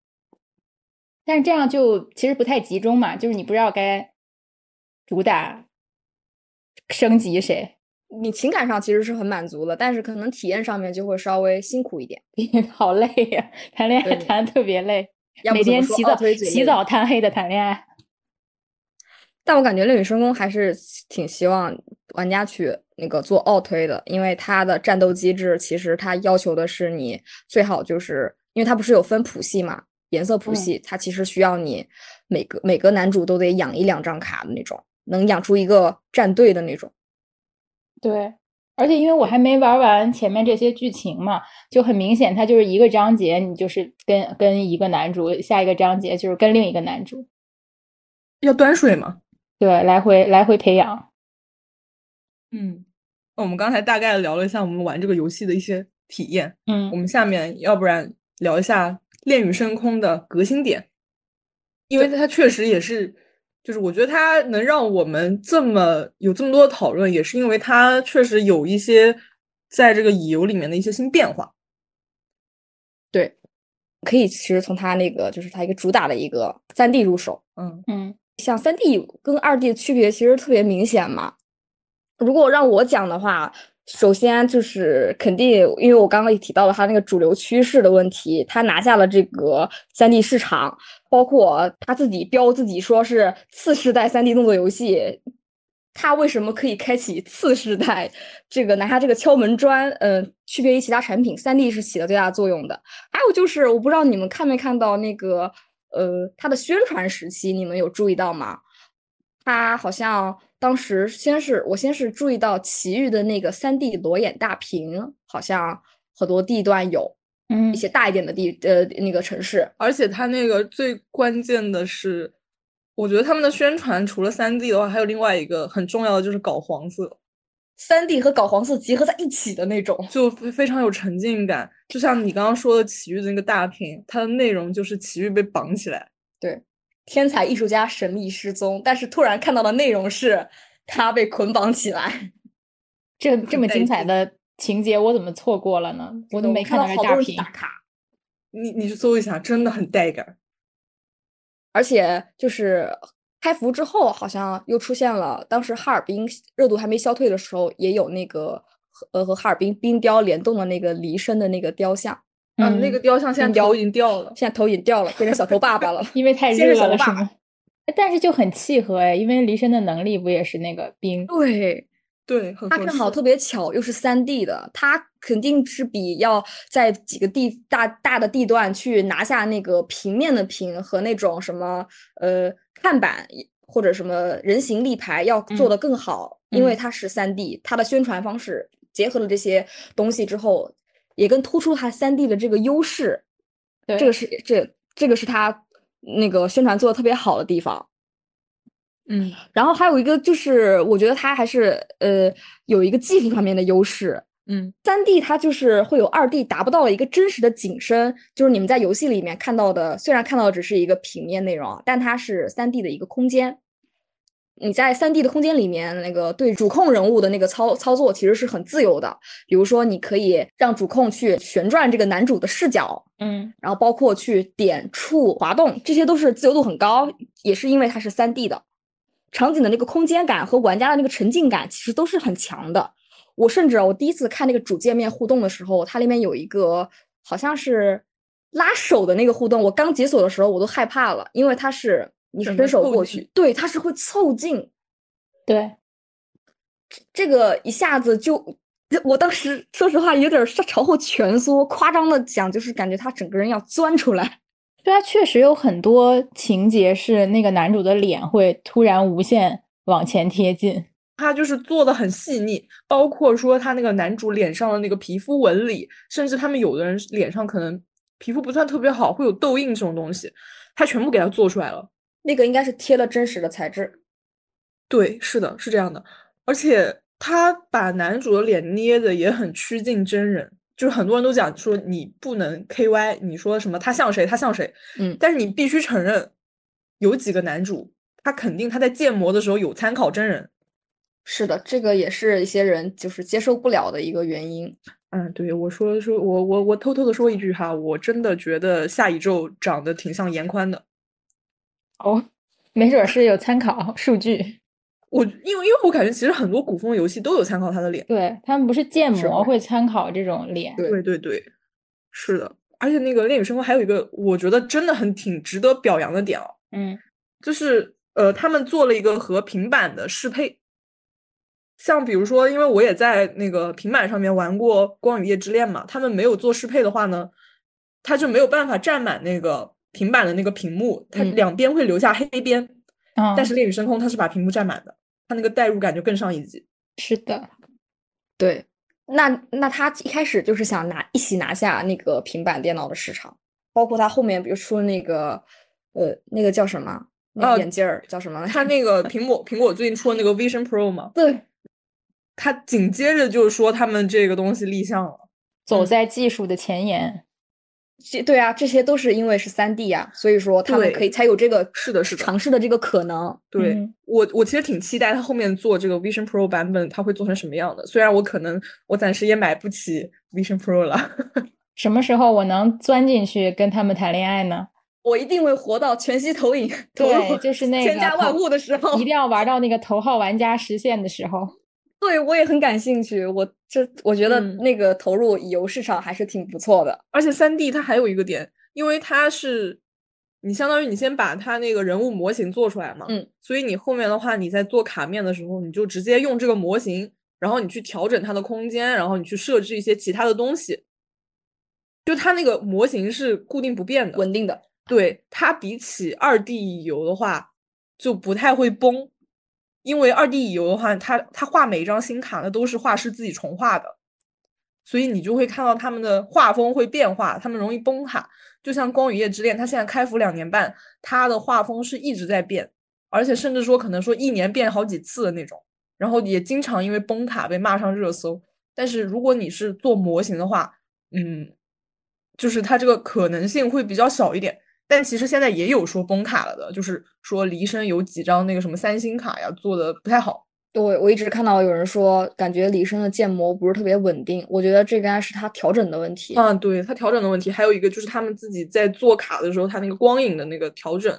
但是这样就其实不太集中嘛，就是你不知道该主打升级谁。你情感上其实是很满足的，但是可能体验上面就会稍微辛苦一点。好累呀、谈恋爱谈得特别累，每天起早起早贪黑的谈恋爱。但我感觉《恋与深宫》还是挺希望玩家去那个做奥推的，因为它的战斗机制其实它要求的是你最好就是，因为它不是有分谱系嘛，颜色谱嗯系，它其实需要你每个每个男主都得养一两张卡的那种。能养出一个战队的那种。对，而且因为我还没玩完前面这些剧情嘛，就很明显，它就是一个章节，你就是跟跟一个男主，下一个章节就是跟另一个男主，要端水吗？对，来回来回培养。嗯，我们刚才大概聊了一下我们玩这个游戏的一些体验。嗯我们下面要不然聊一下《恋与深空》的革新点，因为它确实也是，就是我觉得它能让我们这么有这么多的讨论，也是因为它确实有一些在这个乙游里面的一些新变化。对，可以其实从它那个就是它一个主打的一个三 D 入手，嗯嗯像三 D 跟二 D 的区别其实特别明显嘛。如果让我讲的话，首先就是肯定，因为我刚刚也提到了它那个主流趋势的问题，它拿下了这个三 D 市场，包括他自己标自己说是次世代三 D 动作游戏，它为什么可以开启次世代这个拿下这个敲门砖？嗯、区别于其他产品，三 D 是起了最大作用的。还有就是，我不知道你们看没看到那个呃，它的宣传时期，你们有注意到吗？它好像当时先是我先是注意到奇遇的那个三 D 裸眼大屏，好像很多地段有嗯一些大一点的地呃那个城市，而且它那个最关键的是，我觉得他们的宣传除了三 D 的话，还有另外一个很重要的就是搞黄色，三 D 和搞黄色结合在一起的那种。就非非常有沉浸感。就像你刚刚说的奇遇的那个大屏，它的内容就是奇遇被绑起来。对，天才艺术家神秘失踪，但是突然看到的内容是他被捆绑起来。这这么精彩的情节，我怎么错过了呢？我都没看到这大屏。打卡。你你去搜一下，真的很带感。而且就是开服之后，好像又出现了，当时哈尔滨热度还没消退的时候，也有那个和呃和哈尔滨冰雕联动的那个离身的那个雕像，嗯，那个雕像现在头已经掉了。现在头已经掉了，变成小头爸爸了。因为太热了，是吗？哎但是就很契合哎，因为离身的能力不也是那个冰？对，对，很合适它正好特别巧，又是三 D 的，他肯定是比要在几个地大大的地段去拿下那个平面的屏和那种什么呃看板或者什么人形立牌要做嗯得更好，因为嗯它是三 D，它的宣传方式结合了这些东西之后，也更突出它三 D 的这个优势。对，这个是这这个是它那个宣传做的特别好的地方。嗯然后还有一个就是，我觉得它还是呃有一个技术上面的优势。嗯三 D 它就是会有二 D 达不到的一个真实的景深，就是你们在游戏里面看到的，虽然看到的只是一个平面内容啊，但它是三 D 的一个空间。你在三 D 的空间里面，那个对主控人物的那个操操作其实是很自由的。比如说，你可以让主控去旋转这个男主的视角，嗯然后包括去点触、滑动，这些都是自由度很高，也是因为它是三 D 的。场景的那个空间感和玩家的那个沉浸感其实都是很强的。我甚至我第一次看那个主界面互动的时候，它里面有一个好像是拉手的那个互动，我刚解锁的时候我都害怕了，因为它是你伸手过去，对，它是会凑近，对，这个一下子就，我当时说实话有点朝后蜷缩，夸张的讲就是感觉他整个人要钻出来。对他，确实有很多情节是那个男主的脸会突然无限往前贴近。他就是做的很细腻，包括说他那个男主脸上的那个皮肤纹理，甚至他们有的人脸上可能皮肤不算特别好，会有痘印这种东西，他全部给他做出来了。那个应该是贴了真实的材质，对，是的，是这样的，而且他把男主的脸捏的也很趋近真人，就是很多人都讲说你不能 KY，你说什么他像谁，他像谁，嗯但是你必须承认，有几个男主他肯定他在建模的时候有参考真人。是的，这个也是一些人就是接受不了的一个原因。嗯，对，我说说，我我我偷偷的说一句哈，我真的觉得下一宙长得挺像严宽的。哦，没准儿是有参考数据。我因为因为我感觉其实很多古风游戏都有参考他的脸。对他们不是建模会参考这种脸。对对对对，是的。而且那个《恋与生活》还有一个我觉得真的很挺值得表扬的点哦，嗯就是呃，他们做了一个和平板的适配。像比如说，因为我也在那个平板上面玩过《光与夜之恋》嘛，他们没有做适配的话呢，它就没有办法占满那个平板的那个屏幕，它嗯两边会留下黑边。啊，但是《恋与深空》它是把屏幕占满的。它那个代入感就更上一级。是的，对，那那他一开始就是想拿一起拿下那个平板电脑的市场，包括他后面比如说那个呃那个叫什么那哦个眼镜儿叫什么？他那个苹果苹果最近出了那个 Vision Pro 嘛，对他紧接着就是说他们这个东西立项了。走在技术的前沿。这对啊，这些都是因为是三 D 呀，所以说他们可以才有这个是的是的尝试的这个可能。对、嗯我，我其实挺期待他后面做这个 Vision Pro 版本，它会做成什么样的。虽然我可能我暂时也买不起 Vision Pro 了。什么时候我能钻进去跟他们谈恋爱呢？我一定会活到全息投影，对，就是那 个千家万户的时候，一定要玩到那个头号玩家实现的时候。对我也很感兴趣。我这我觉得嗯那个投入游市场还是挺不错的。而且三 D 它还有一个点，因为它是你相当于你先把它那个人物模型做出来嘛，嗯，所以你后面的话你在做卡面的时候，你就直接用这个模型，然后你去调整它的空间，然后你去设置一些其他的东西，就它那个模型是固定不变的，稳定的，对它比起二 D 乙游的话，就不太会崩，因为二 D 乙游的话，它它画每一张新卡呢都是画师自己重画的，所以你就会看到他们的画风会变化，他们容易崩卡。就像《光与夜之恋》，它现在开服两年半，它的画风是一直在变，而且甚至说可能说一年变好几次的那种，然后也经常因为崩卡被骂上热搜。但是如果你是做模型的话，嗯，就是它这个可能性会比较小一点。但其实现在也有说崩卡了的，就是说黎生有几张那个什么三星卡呀做的不太好。对，我一直看到有人说，感觉李生的建模不是特别稳定。我觉得这应该是他调整的问题。嗯，对，他调整的问题，还有一个就是他们自己在做卡的时候，他那个光影的那个调整。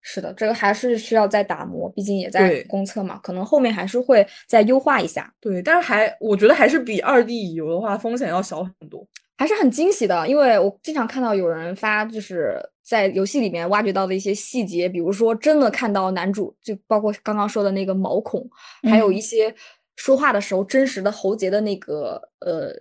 是的，这个还是需要再打磨，毕竟也在公测嘛，可能后面还是会再优化一下。对，但是还我觉得还是比二 D 乙游的话风险要小很多。还是很惊喜的，因为我经常看到有人发，就是在游戏里面挖掘到的一些细节，比如说真的看到男主，就包括刚刚说的那个毛孔，还有嗯。一些说话的时候真实的喉结的那个呃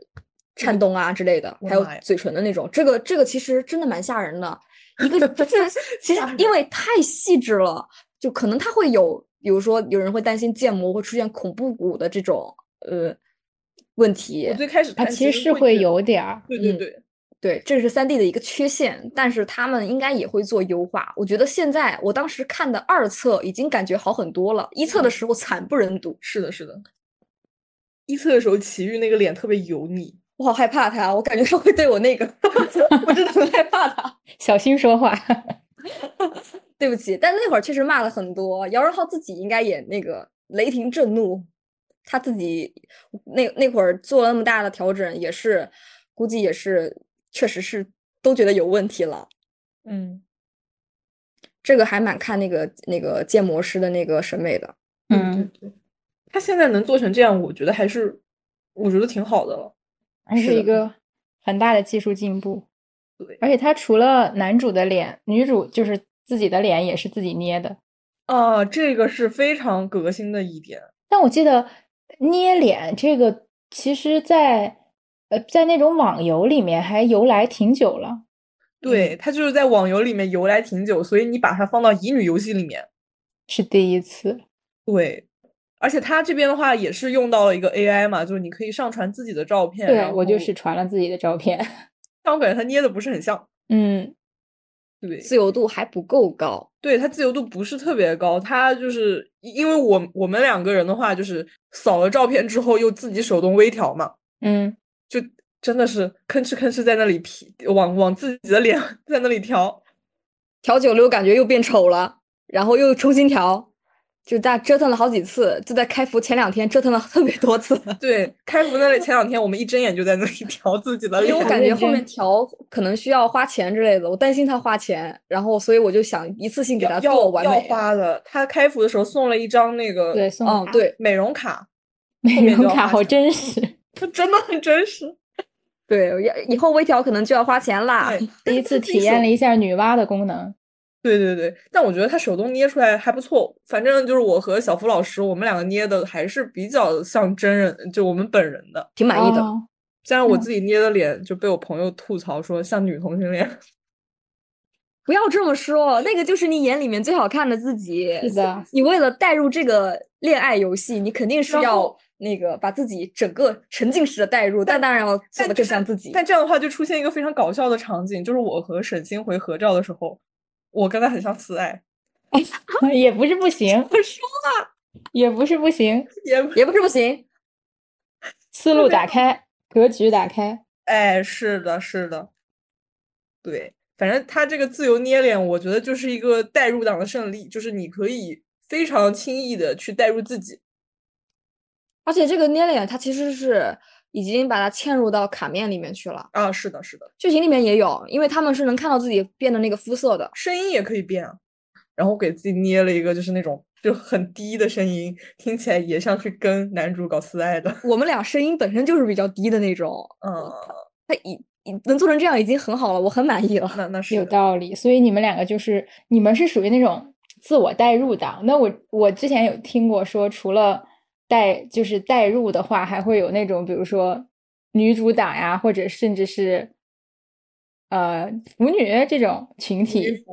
颤动啊之类的，还有嘴唇的那种，这个这个其实真的蛮吓人的。一个这 其实因。为太细致了，就可能他会有，比如说有人会担心建模会出现恐怖谷的这种呃问题我。最开始它看其实是会有点儿，嗯对对对，对，这是三 D 的一个缺陷，但是他们应该也会做优化。我觉得现在我当时看的二测已经感觉好很多了，一测的嗯时候惨不忍睹，是的，是的。一测的时候，奇遇那个脸特别油腻。我好害怕他，我感觉他会对我那个，我真的很害怕他。小心说话。对不起，但那会儿确实骂了很多，姚仁浩自己应该也那个雷霆震怒，他自己那那会儿做了那么大的调整，也是估计也是确实是都觉得有问题了。嗯，这个还蛮看那个那个建模师的那个审美的。嗯，对对，他现在能做成这样，我觉得还是我觉得挺好的了。还是一个很大的技术进步。对而且他除了男主的脸，女主就是自己的脸也是自己捏的。啊，这个是非常革新的一点。但我记得捏脸这个，其实在呃在那种网游里面还由来挺久了。对，它就是在网游里面由来挺久，所以你把它放到乙女游戏里面，是第一次。对。而且它这边的话也是用到了一个 AI 嘛，就是你可以上传自己的照片。对我就是传了自己的照片。但我感觉它捏的不是很像。嗯，对，自由度还不够高。对，它自由度不是特别高，它就是因为我我们两个人的话，就是扫了照片之后又自己手动微调嘛，嗯，就真的是吭哧吭哧在那里皮往往自己的脸 在那里调。调久了又感觉又变丑了，然后又重新调，就大折腾了好几次，就在开服前两天折腾了特别多次，对，开服那里前两天我们一睁眼就在那里调自己的脸因为我感觉后面调可能需要花钱之类的，我担心他花钱，然后所以我就想一次性给他要要做完美。花的。他开服的时候送了一张那个对，送嗯，对美容卡，美容卡好真实。它 真的很真实。对，要以后微调可能就要花钱啦。第一次体验了一下女娲的功能。对对对，但我觉得他手动捏出来还不错。反正就是我和小福老师，我们两个捏的还是比较像真人，就我们本人的。挺满意的。哦虽然我嗯自己捏的脸就被我朋友吐槽说像女同性恋，不要这么说，那个就是你眼里面最好看的自己。是的，你为了带入这个恋爱游戏，你肯定是要那个把自己整个沉浸式的带入，但当然要做的更像自己。但这样的话，就出现一个非常搞笑的场景，就是我和沈星回合照的时候，我跟他很像慈爱，也不是不行，我说也不是不行，也也不是不行，思路打开，格局打开。哎，是的，是的，对，反正他这个自由捏脸，我觉得就是一个代入党的胜利，就是你可以非常轻易的去代入自己。而且这个捏脸它其实是已经把它嵌入到卡面里面去了，啊，是的，是的，剧情里面也有，因为他们是能看到自己变的那个肤色的。声音也可以变啊。然后给自己捏了一个就是那种就很低的声音，听起来也像是跟男主搞私爱的。我们俩声音本身就是比较低的那种，嗯，他已已能做成这样已经很好了，我很满意了。那那是有道理，所以你们两个就是你们是属于那种自我代入的。那我我之前有听过说，除了代就是代入的话，还会有那种比如说女主党呀，或者甚至是呃腐女这种群体。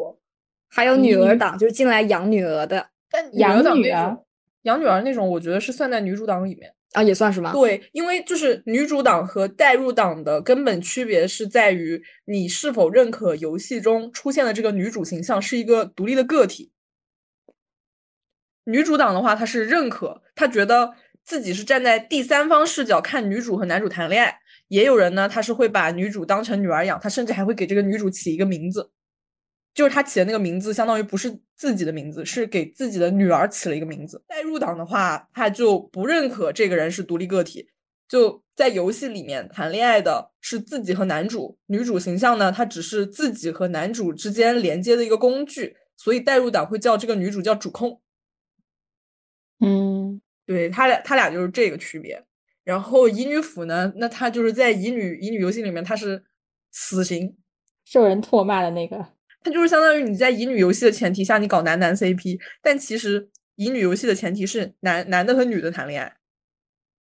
还有女儿嗯党，就是进来养女儿的但养女儿，养女儿那种，我觉得是算在女主党里面。啊，也算是吗？对，因为就是女主党和代入党的根本区别是在于你是否认可游戏中出现的这个女主形象是一个独立的个体。女主党的话，她是认可，她觉得自己是站在第三方视角看女主和男主谈恋爱。也有人呢，他是会把女主当成女儿养，他甚至还会给这个女主起一个名字，就是他起的那个名字，相当于不是自己的名字，是给自己的女儿起了一个名字。代入党的话，他就不认可这个人是独立个体，就在游戏里面谈恋爱的是自己和男主，女主形象呢，她只是自己和男主之间连接的一个工具，所以代入党会叫这个女主叫主控。嗯，对他俩，他俩就是这个区别。然后乙女府呢，那他就是在乙女乙女游戏里面，他是死刑，受人唾骂的那个。他就是相当于你在乙女游戏的前提下，你搞男男 CP，但其实乙女游戏的前提是男男的和女的谈恋爱。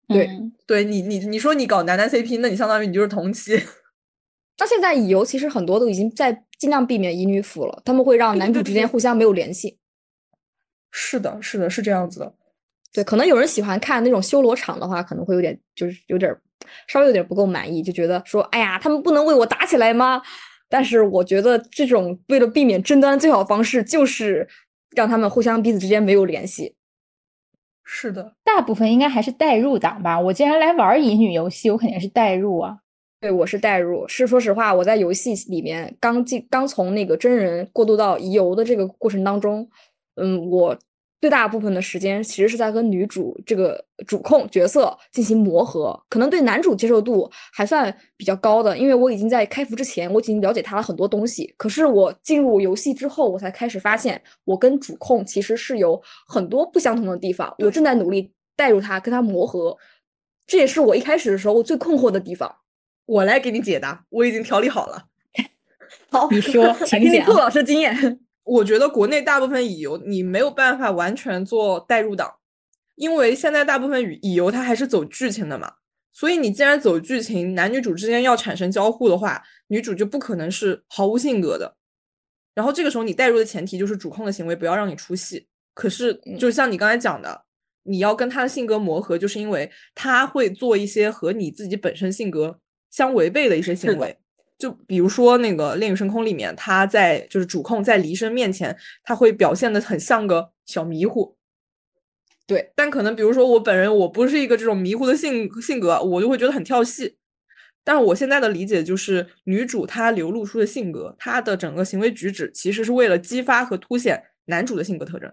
对嗯对你，你你说你搞男男 CP，那你相当于你就是同期。那现在乙游其实很多都已经在尽量避免乙女腐了，他们会让男主之间互相没有联系。是的，是的，是这样子的。对，可能有人喜欢看那种修罗场的话，可能会有点就是有点儿稍微有点不够满意，就觉得说，哎呀，他们不能为我打起来吗？但是我觉得这种为了避免争端，最好方式就是让他们互相彼此之间没有联系。是的，大部分应该还是代入党吧。我既然来玩乙女游戏，我肯定是代入啊。对，我是代入，是说实话，我在游戏里面刚进刚从那个真人过渡到乙游的这个过程当中，嗯，我最大部分的时间其实是在跟女主这个主控角色进行磨合，可能对男主接受度还算比较高的，因为我已经在开服之前我已经了解他了很多东西。可是我进入游戏之后，我才开始发现我跟主控其实是有很多不相同的地方，我正在努力带入他，跟他磨合，这也是我一开始的时候我最困惑的地方。我来给你解答，我已经调理好了。好，你说 请讲听听兔老师经验。我觉得国内大部分乙游你没有办法完全做代入党，因为现在大部分乙乙游它还是走剧情的嘛，所以你既然走剧情，男女主之间要产生交互的话，女主就不可能是毫无性格的。然后这个时候你代入的前提就是主控的行为不要让你出戏。可是就像你刚才讲的，你要跟他的性格磨合，就是因为他会做一些和你自己本身性格相违背的一些行为。就比如说那个《恋与深空》里面，他在就是主控在黎生面前，他会表现的很像个小迷糊。对，但可能比如说我本人我不是一个这种迷糊的性性格，我就会觉得很跳戏。但是我现在的理解就是，女主她流露出的性格，她的整个行为举止，其实是为了激发和凸显男主的性格特征。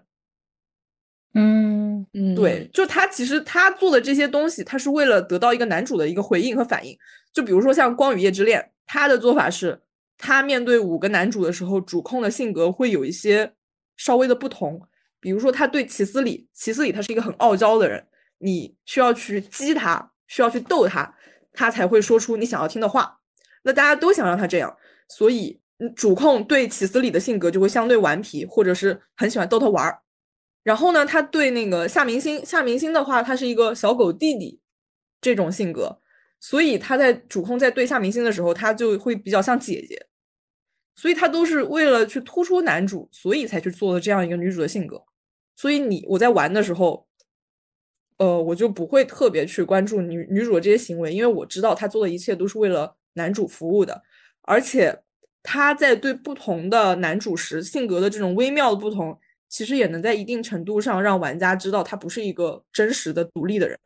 嗯，嗯对，就他其实他做的这些东西，他是为了得到一个男主的一个回应和反应。就比如说像《光与夜之恋》，他的做法是，他面对五个男主的时候，主控的性格会有一些稍微的不同。比如说他对齐斯里，齐斯里他是一个很傲娇的人，你需要去激他，需要去逗他，他才会说出你想要听的话。那大家都想让他这样，所以主控对齐斯里的性格就会相对顽皮，或者是很喜欢逗他玩儿。然后呢，他对那个夏明星，夏明星的话，他是一个小狗弟弟这种性格，所以他在主控在对下明星的时候，他就会比较像姐姐。所以他都是为了去突出男主，所以才去做的这样一个女主的性格。所以你我在玩的时候，呃，我就不会特别去关注女女主的这些行为，因为我知道她做的一切都是为了男主服务的，而且她在对不同的男主时性格的这种微妙的不同，其实也能在一定程度上让玩家知道她不是一个真实的独立的人。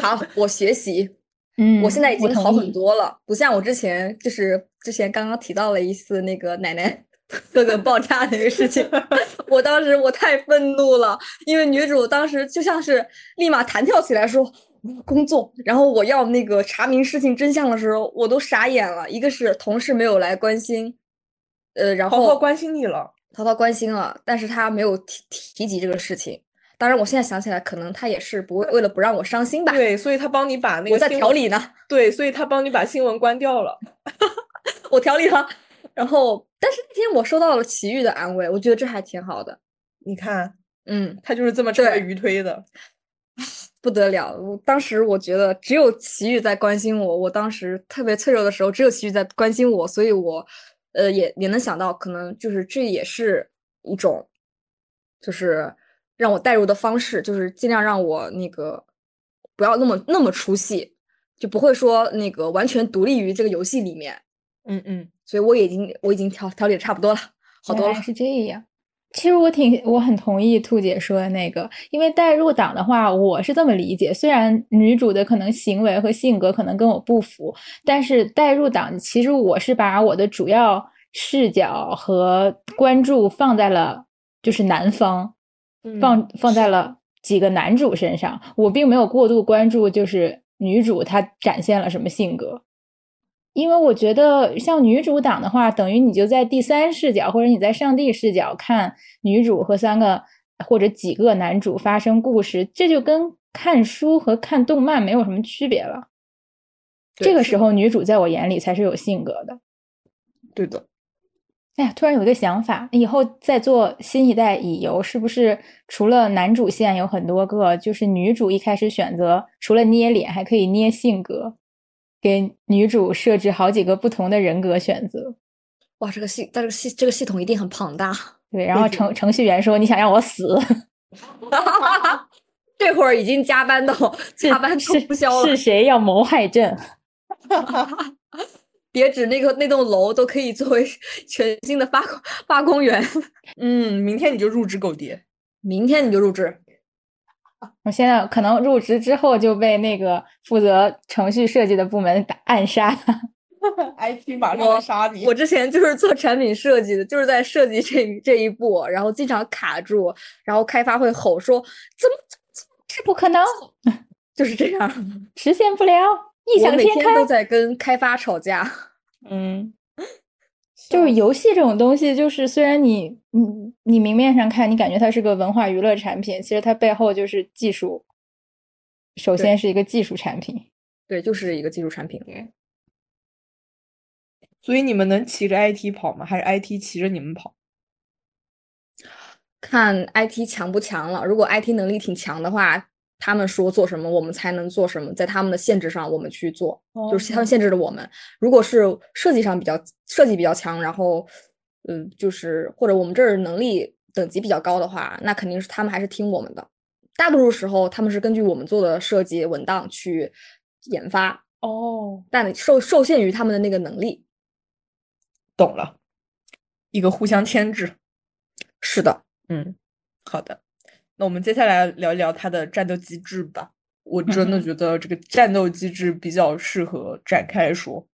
好，我学习，嗯，我现在已经好很。多了，不像我之前，就是之前刚刚提到了一次那个奶奶 哥哥爆炸那个事情，我当时我太愤怒了，因为女主当时就像是立马弹跳起来说。我要工作，然后我要那个查明事情真相的时候，我都傻眼了。一个是同事没有来关心，呃，然后淘淘关心你了，淘淘关心了，但是他没有提提及这个事情。当然，我现在想起来，可能他也是不为为了不让我伤心吧。对，所以他帮你把那个我在调理呢，对，所以他帮你把新闻关掉了。我调理了。然后，但是那天我收到了奇遇的安慰，我觉得这还挺好的。你看，嗯，他就是这么成为对鱼推的。不得了！我当时我觉得只有奇遇在关心我，我当时特别脆弱的时候，只有奇遇在关心我，所以我，呃，也也能想到，可能就是这也是一种，就是让我代入的方式，就是尽量让我那个不要那么那么出戏，就不会说那个完全独立于这个游戏里面。嗯嗯，所以我已经我已经调调理的差不多了，好多了。是这样。其实我挺我很同意兔姐说的那个，因为代入党的话，我是这么理解。虽然女主的可能行为和性格可能跟我不符，但是代入党其实我是把我的主要视角和关注放在了就是男方，嗯放放在了几个男主身上，我并没有过度关注就是女主她展现了什么性格。因为我觉得像女主党的话，等于你就在第三视角或者你在上帝视角看女主和三个或者几个男主发生故事，这就跟看书和看动漫没有什么区别了。这个时候，女主在我眼里才是有性格的。对的。哎呀，突然有一个想法，以后再做新一代乙游，是不是除了男主线有很多个，就是女主一开始选择除了捏脸，还可以捏性格，给女主设置好几个不同的人格选择。哇，这个系，这个系，这个系统一定很庞大。对，然后程 程序员说：“你想让我死？这会儿已经加班到加班是通宵了是，谁要谋害朕？别指那个那栋楼都可以作为 全新的发发公园。嗯，明天你就入职狗爹。明天你就入职，我现在可能入职之后就被那个负责程序设计的部门打暗杀。IT 马上我来杀你。我之前就是做产品设计的，就是在设计这这一步，然后经常卡住，然后开发会吼说怎么这不可能，就是这样。实现不了，异我想天开每天都。在跟开发吵架。嗯，就是游戏这种东西，就是虽然你你你明面上看，你感觉它是个文化娱乐产品，其实它背后就是技术。首先是一个技术产品，对，就是一个技术产品。所以你们能骑着 IT 跑吗？还是 IT 骑着你们跑？看 IT 强不强了。如果 IT 能力挺强的话，他们说做什么，我们才能做什么，在他们的限制上，我们去做，就是他们哦限制着我们。如果是设计上比较设计比较强，然后，嗯，就是或者我们这儿能力等级比较高的话，那肯定是他们还是听我们的。大多数时候，他们是根据我们做的设计文档去研发，哦，但受受限于他们的那个能力。懂了，一个互相牵制。是的，嗯，好的。那我们接下来聊一聊它的战斗机制吧。我真的觉得这个战斗机制比较适合展开说。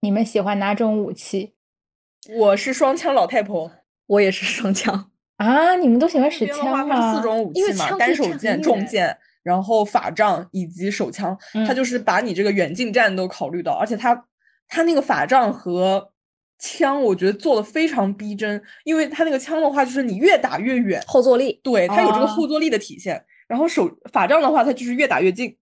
你们喜欢哪种武器我是双枪老太婆，我也是双枪。啊？你们都喜欢使枪吗四？种武器嘛，单手剑、重剑，然后法杖以及手枪。它嗯就是把你这个远近战都考虑到，而且它它那个法杖和枪，我觉得做的非常逼真，因为它那个枪的话，就是你越打越远，后坐力，对，它有这个哦后坐力的体现。然后手法杖的话，它就是越打越近。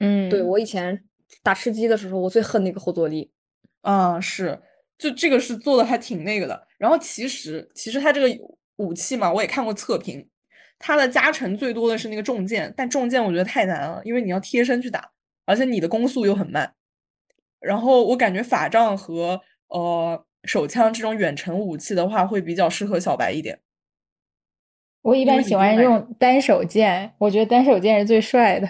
嗯，对我以前打吃鸡的时候，我最恨那个后坐力。啊，是，就这个是做的还挺那个的。然后其实其实它这个武器嘛，我也看过测评，它的加成最多的是那个重剑，但重剑我觉得太难了，因为你要贴身去打，而且你的攻速又很慢。然后我感觉法杖和呃手枪这种远程武器的话，会比较适合小白一点。我一般喜欢用单手剑，我觉得单手剑是最帅的。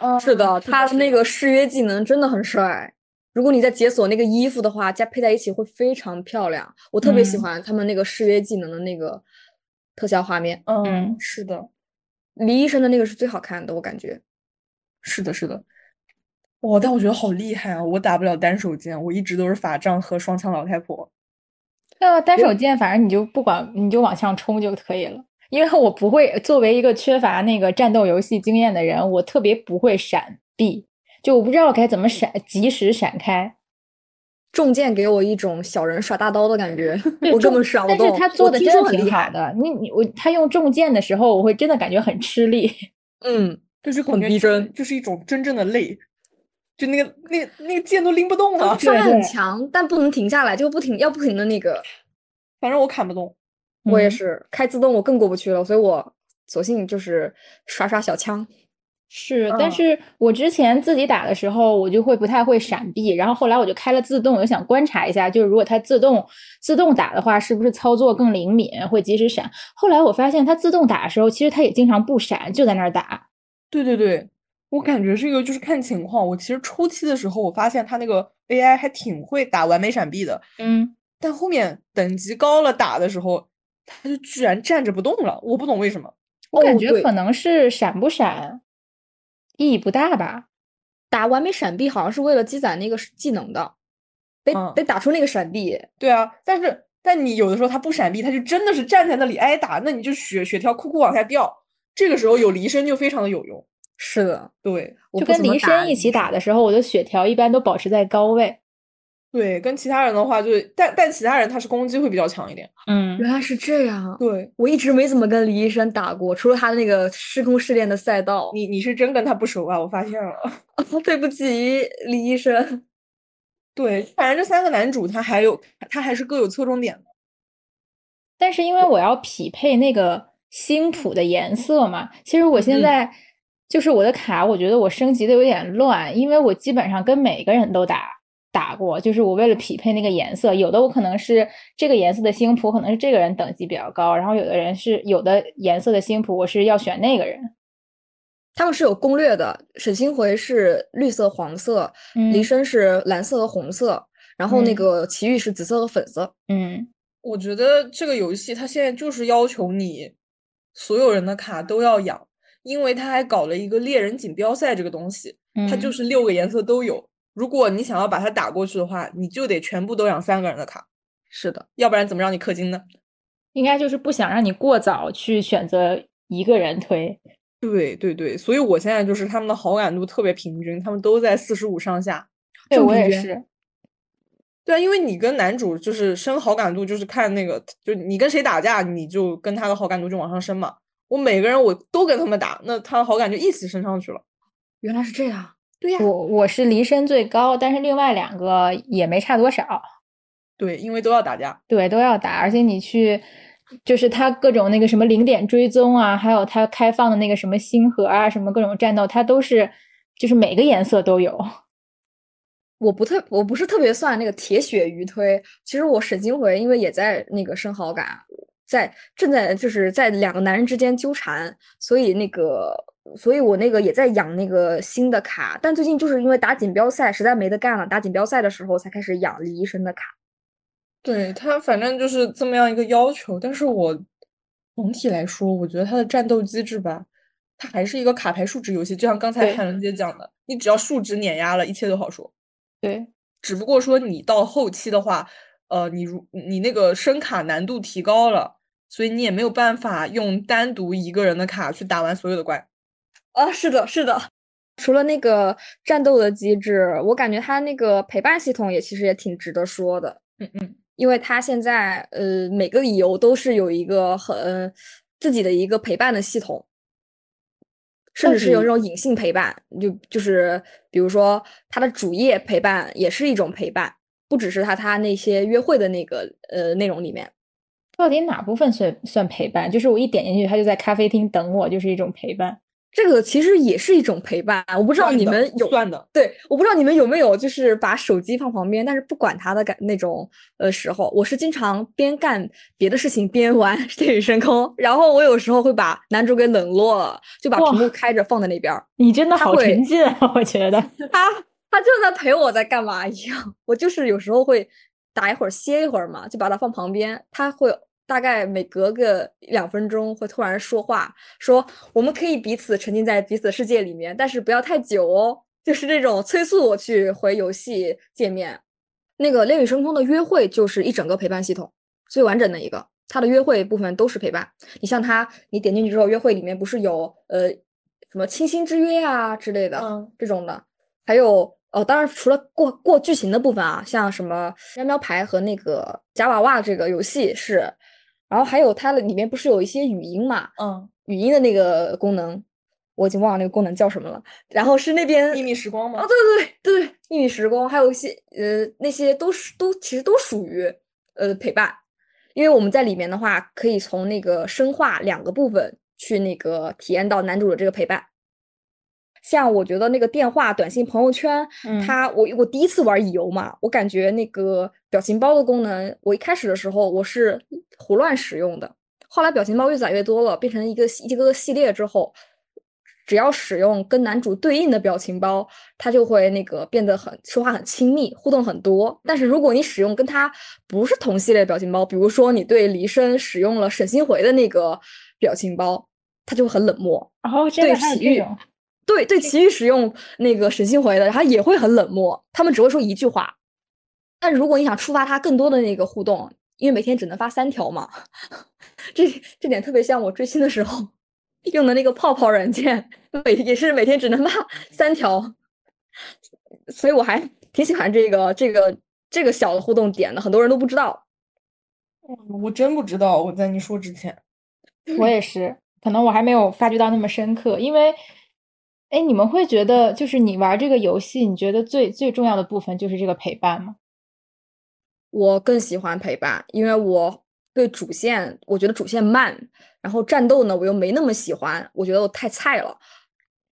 嗯，是的，他的那个誓约技能真的很帅。如果你在解锁那个衣服的话，加配在一起会非常漂亮。我特别喜欢他们那个誓约技能的那个特效画面。嗯，是的，李医生的那个是最好看的，我感觉。是的，是的。哇，但我觉得好厉害啊！我打不了单手剑，我一直都是法杖和双枪老太婆。那单手剑，反正你就不管，你就往上冲就可以了。因为我不会，作为一个缺乏那个战斗游戏经验的人，我特别不会闪避。就我不知道该怎么闪，及时闪开。重剑给我一种小人耍大刀的感觉，我根本闪不动。但是他做的真的挺好的。你你我他用重剑的时候，我会真的感觉很吃力。嗯，就是很逼真，就是一种真正的累。就那个那那个剑都拎不动了。伤害很强，但不能停下来，就不停要不停的那个。反正我砍不动。我也是开自动，我更过不去了，所以我索性就是刷刷小枪。是，但是我之前自己打的时候，我就会不太会闪避，然后后来我就开了自动，我想观察一下，就是如果它自动自动打的话，是不是操作更灵敏，会及时闪。后来我发现它自动打的时候，其实它也经常不闪，就在那儿打。对对对，我感觉这个就是看情况。我其实初期的时候，我发现它那个 AI 还挺会打完美闪避的，嗯，但后面等级高了打的时候，它就居然站着不动了，我不懂为什么。我感觉可能是闪不闪。意义不大吧？打完美闪避好像是为了积攒那个技能的，得得打出那个闪避。对啊，但是但你有的时候他不闪避，他就真的是站在那里挨打，那你就血血条库库往下掉。这个时候有离身就非常的有用。是的，对，就跟林深一起打的时候，我的血条一般都保持在高位。对，跟其他人的话，就但但其他人他是攻击会比较强一点。嗯，原来是这样。对，我一直没怎么跟李医生打过，除了他那个时空试炼的赛道。你你是真跟他不熟啊？我发现了。对不起，李医生。对，反正这三个男主他还有他还是各有侧重点的。但是因为我要匹配那个星谱的颜色嘛，其实我现在就是我的卡，我觉得我升级的有点乱，因为我基本上跟每个人都打。打过，就是我为了匹配那个颜色，有的我可能是这个颜色的星谱，可能是这个人等级比较高，然后有的人是有的颜色的星谱，我是要选那个人。他们是有攻略的，沈星回是绿色、黄色，黎生是蓝色和红色，然后那个奇遇是紫色和粉色。嗯，我觉得这个游戏它现在就是要求你所有人的卡都要养，因为他还搞了一个猎人锦标赛这个东西，它就是六个颜色都有。如果你想要把它打过去的话，你就得全部都养三个人的卡。是的，要不然怎么让你氪金呢？应该就是不想让你过早去选择一个人推。对对对，所以我现在就是他们的好感度特别平均，他们都在四十五上下。对我也是。对啊，因为你跟男主就是升好感度，就是看那个，就你跟谁打架，你就跟他的好感度就往上升嘛。我每个人我都跟他们打，那他的好感就一起升上去了。原来是这样。对呀，我我是离身最高，但是另外两个也没差多少。对，因为都要打架。对，都要打，而且你去，就是他各种那个什么零点追踪啊，还有他开放的那个什么星河啊，什么各种战斗，它都是就是每个颜色都有。我不特，我不是特别算那个铁血鱼推。其实我沈金回因为也在那个升好感，在正在就是在两个男人之间纠缠，所以那个。所以我那个也在养那个新的卡，但最近就是因为打锦标赛实在没得干了，打锦标赛的时候才开始养李医生的卡。对他反正就是这么样一个要求，但是我总体来说，我觉得他的战斗机制吧，它还是一个卡牌数值游戏，就像刚才海伦姐讲的，你只要数值碾压了，一切都好说。对，只不过说你到后期的话，呃，你如你那个声卡难度提高了，所以你也没有办法用单独一个人的卡去打完所有的怪。啊，是的，是的。除了那个战斗的机制，我感觉它那个陪伴系统也其实也挺值得说的。嗯嗯，因为它现在呃每个理由都是有一个很自己的一个陪伴的系统，甚至是有那种隐性陪伴，就就是比如说它的主页陪伴也是一种陪伴，不只是它它那些约会的那个呃内容里面。到底哪部分算算陪伴？就是我一点进去，他就在咖啡厅等我，就是一种陪伴。这个其实也是一种陪伴，我不知道你们有算的，对，我不知道你们有没有就是把手机放旁边，但是不管它的感那种呃时候，我是经常边干别的事情边玩《电与深空》，然后我有时候会把男主给冷落了，就把屏幕开着放在那边。你真的好沉浸啊，我觉得 他他就在陪我在干嘛一样，我就是有时候会打一会儿歇一会儿嘛，就把它放旁边，他会。大概每隔个两分钟会突然说话，说我们可以彼此沉浸在彼此的世界里面，但是不要太久哦。就是这种催促我去回游戏界面。那个《恋与深空》的约会就是一整个陪伴系统，最完整的一个。它的约会部分都是陪伴。你像它，你点进去之后，约会里面不是有呃什么清新之约啊之类的这种的，还有哦，当然除了过过剧情的部分啊，像什么喵喵牌和那个夹娃娃这个游戏是。然后还有它的里面不是有一些语音嘛？嗯，语音的那个功能，我已经忘了那个功能叫什么了。然后是那边秘密时光吗？哦，对对对对，秘密时光，还有一些呃那些都是都其实都属于呃陪伴，因为我们在里面的话，可以从那个生化两个部分去那个体验到男主的这个陪伴。像我觉得那个电话、短信、朋友圈，它我我第一次玩乙游嘛，我感觉那个表情包的功能，我一开始的时候我是胡乱使用的，后来表情包越攒越多了，变成一个一个个系列之后，只要使用跟男主对应的表情包，它就会那个变得很说话很亲密，互动很多。但是如果你使用跟他不是同系列表情包，比如说你对黎生使用了沈星回的那个表情包，他就会很冷漠。然后对洗浴。对对，其余使用那个沈星回的，他也会很冷漠，他们只会说一句话。但如果你想触发他更多的那个互动，因为每天只能发三条嘛，这这点特别像我追星的时候用的那个泡泡软件，每也是每天只能发三条，所以我还挺喜欢这个这个这个小的互动点的，很多人都不知道。我真不知道，我在你说之前，我也是，可能我还没有发觉到那么深刻，因为。哎，你们会觉得就是你玩这个游戏，你觉得最最重要的部分就是这个陪伴吗？我更喜欢陪伴，因为我对主线我觉得主线慢，然后战斗呢我又没那么喜欢，我觉得我太菜了，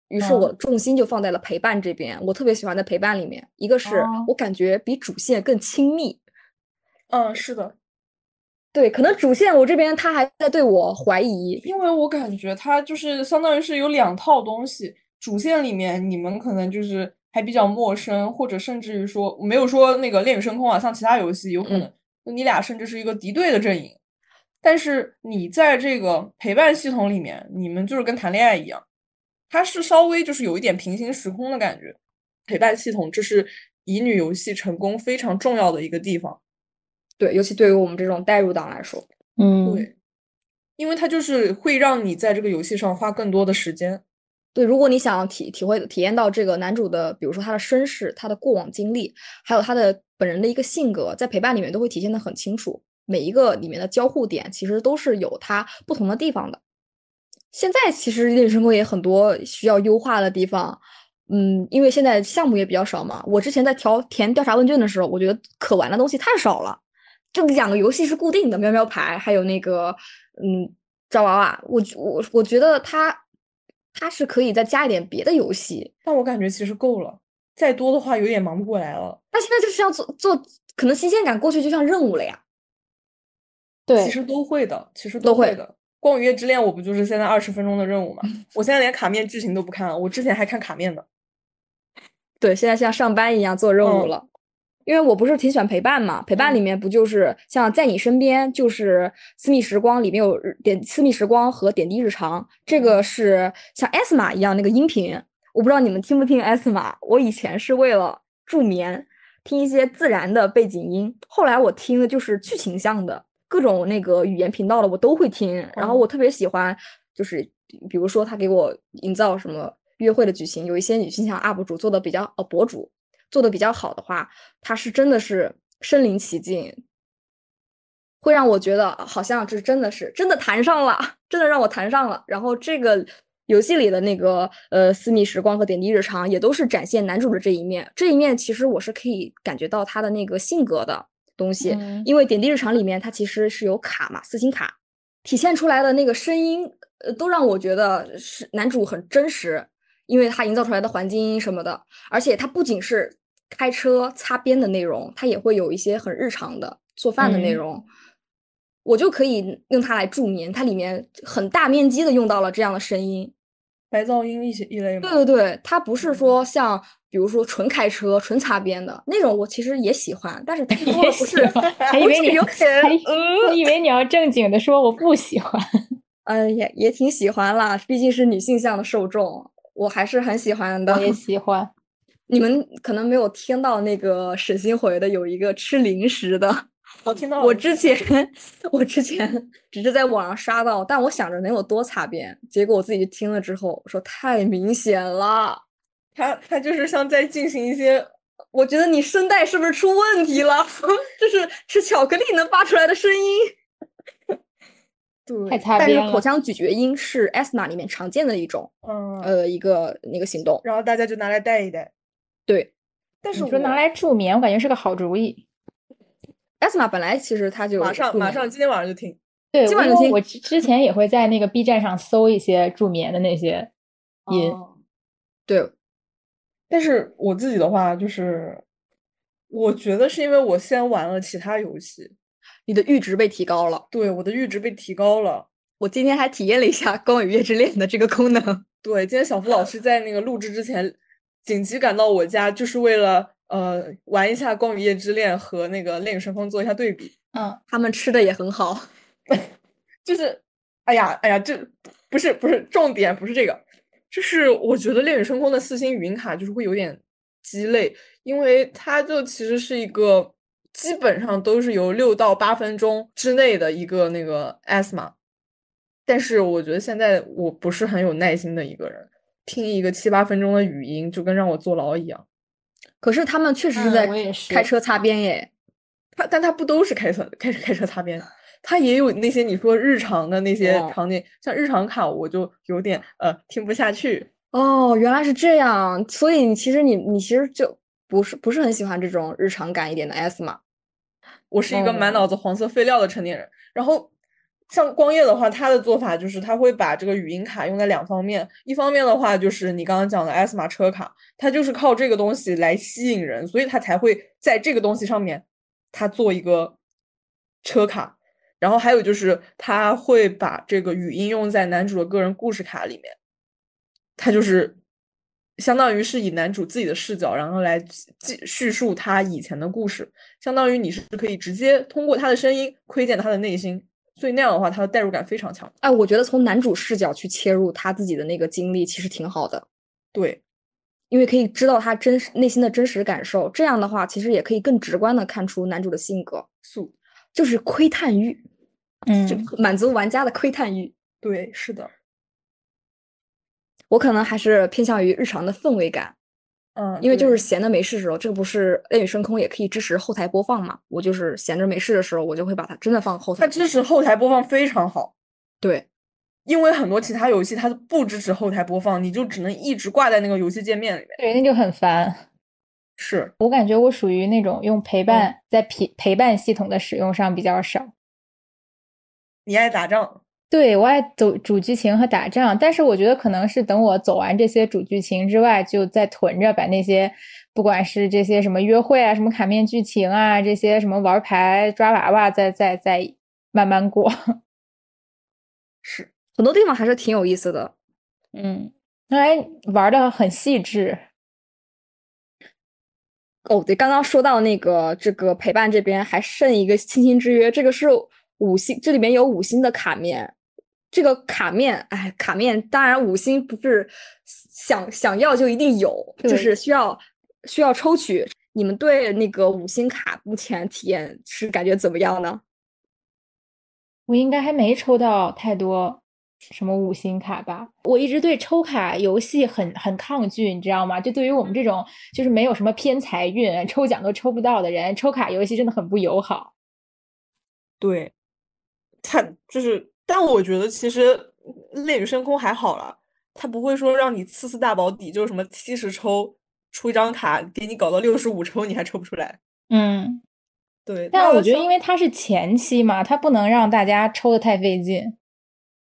于是我重心就放在了陪伴这边。我特别喜欢在陪伴里面，一个是我感觉比主线更亲密。嗯，是的，对，可能主线我这边他还在对我怀疑，因为我感觉他就是相当于是有两套东西。主线里面你们可能就是还比较陌生，或者甚至于说没有说那个《恋与深空》啊，像其他游戏有可能你俩甚至是一个敌对的阵营。但是你在这个陪伴系统里面，你们就是跟谈恋爱一样，它是稍微就是有一点平行时空的感觉。陪伴系统这是乙女游戏成功非常重要的一个地方。对，尤其对于我们这种代入党来说，嗯，对，因为它就是会让你在这个游戏上花更多的时间。对，如果你想体体会体验到这个男主的，比如说他的身世、他的过往经历，还有他的本人的一个性格，在陪伴里面都会体现的很清楚。每一个里面的交互点，其实都是有它不同的地方的。现在其实《恋与深空》也很多需要优化的地方，嗯，因为现在项目也比较少嘛。我之前在调填调查问卷的时候，我觉得可玩的东西太少了。这两个游戏是固定的，喵喵牌还有那个嗯抓娃娃，我我我觉得它。它是可以再加一点别的游戏，但我感觉其实够了，再多的话有点忙不过来了。那现在就是要做做，可能新鲜感过去就像任务了呀。对，其实都会的，其实都会的。光与月之恋我不就是现在二十分钟的任务吗？我现在连卡面剧情都不看了，我之前还看卡面呢。对，现在像上班一样做任务了。因为我不是挺喜欢陪伴嘛，陪伴里面不就是像在你身边，就是私密时光里面有点私密时光和点滴日常，这个是像 S 码一样那个音频，我不知道你们听不听 S 码，我以前是为了助眠听一些自然的背景音，后来我听的就是剧情向的各种那个语言频道的我都会听，然后我特别喜欢就是比如说他给我营造什么约会的剧情，有一些女性向 UP 主做的比较呃博主。做的比较好的话，他是真的是身临其境，会让我觉得好像这真的是真的谈上了，真的让我谈上了。然后这个游戏里的那个呃私密时光和点滴日常，也都是展现男主的这一面。这一面其实我是可以感觉到他的那个性格的东西，因为点滴日常里面它其实是有卡嘛，私信卡体现出来的那个声音呃，都让我觉得是男主很真实，因为它营造出来的环境什么的，而且它不仅是开车擦边的内容，它也会有一些很日常的做饭的内嗯容。我就可以用它来助眠，它里面很大面积的用到了这样的声音。白噪音一些一类嘛。对对对，它不是说像比如说纯开车、纯擦边的那种，我其实也喜欢，但是太多了不是，还以为你有点还呃我以为你要正经的说我不喜欢。嗯，也也挺喜欢啦，毕竟是女性向的受众，我还是很喜欢的。我也 喜欢。你们可能没有听到那个沈星回的有一个吃零食的，我听到了我之前我之前只是在网上刷到，但我想着能有多擦边，结果我自己听了之后，我说太明显了，他他就是像在进行一些我觉得你声带是不是出问题了？就是吃巧克力能发出来的声音。对，太擦但是口腔咀嚼音是 asthma 里面常见的一种嗯，呃一个那个行动。然后大家就拿来带一带。对但是我你说拿来助眠，我感觉是个好主意。，asthma 本来其实它就马上马上今天晚上就听。对，今晚就听我之之前也会在那个 B 站上搜一些助眠的那些音。哦对但是我自己的话，就是我觉得是因为我先玩了其他游戏，你的阈值被提高了。对我的阈值被提高了。我今天还体验了一下《光与夜之恋》的这个功能。对，今天小付老师在那个录制之前紧急赶到我家，就是为了呃玩一下《光与夜之恋》和那个《恋与顺风》做一下对比。嗯，他们吃的也很好。就是，哎呀，哎呀，这不是不是重点，不是这个，就是我觉得《恋与深空》的四星语音卡就是会有点鸡肋，因为它就其实是一个基本上都是由六到八分钟之内的一个那个 asthma，但是我觉得现在我不是很有耐心的一个人，听一个七八分钟的语音就跟让我坐牢一样。可是他们确实是嗯在开车擦边耶。他但他不都是开车开车开车擦边，他也有那些你说日常的那些哦场景，像日常卡我就有点呃听不下去。哦，原来是这样。所以你其实你你其实就不是不是很喜欢这种日常感一点的 asthma。我是一个满脑哦子黄色废料的成年人。然后像光夜的话，他的做法就是他会把这个语音卡用在两方面，一方面的话就是你刚刚讲的 asma 车卡，他就是靠这个东西来吸引人，所以他才会在这个东西上面他做一个车卡。然后还有就是他会把这个语音用在男主的个人故事卡里面，他就是相当于是以男主自己的视角，然后来记叙述他以前的故事，相当于你是可以直接通过他的声音窥见他的内心，所以那样的话，他的代入感非常强。哎，我觉得从男主视角去切入他自己的那个经历，其实挺好的，对，因为可以知道他真实内心的真实感受。这样的话，其实也可以更直观的看出男主的性格，素，就是窥探欲，嗯就嗯，满足玩家的窥探欲。对，是的，我可能还是偏向于日常的氛围感，嗯，因为就是闲的没事的时候，这个不是《恋与深空》也可以支持后台播放嘛？我就是闲着没事的时候，我就会把它真的放后台它。支持后台播放非常好，对，因为很多其他游戏它不支持后台播放，你就只能一直挂在那个游戏界面里面。对，那就很烦。是，我感觉我属于那种用陪伴在陪陪伴系统的使用上比较少。你爱打仗，对，我爱走主剧情和打仗，但是我觉得可能是等我走完这些主剧情之外，就再囤着把那些不管是这些什么约会啊、什么卡面剧情啊、这些什么玩牌、抓娃娃，再再再慢慢过。是，很多地方还是挺有意思的。嗯，还玩的很细致。哦，对，刚刚说到那个这个陪伴这边还剩一个亲亲之约，这个是五星，这里面有五星的卡面。这个卡面，哎，卡面当然五星不是想想要就一定有，就是需要需要抽取。你们对那个五星卡目前体验是感觉怎么样呢？我应该还没抽到太多什么五星卡吧？我一直对抽卡游戏很很抗拒，你知道吗？就对于我们这种就是没有什么偏财运、抽奖都抽不到的人，抽卡游戏真的很不友好。对，它就是，但我觉得其实《恋与深空》还好了，它不会说让你次次大保底，就是什么七十抽出一张卡，给你搞到六十五抽你还抽不出来。嗯，对，但我觉得因为它是前期嘛，它不能让大家抽的太费劲。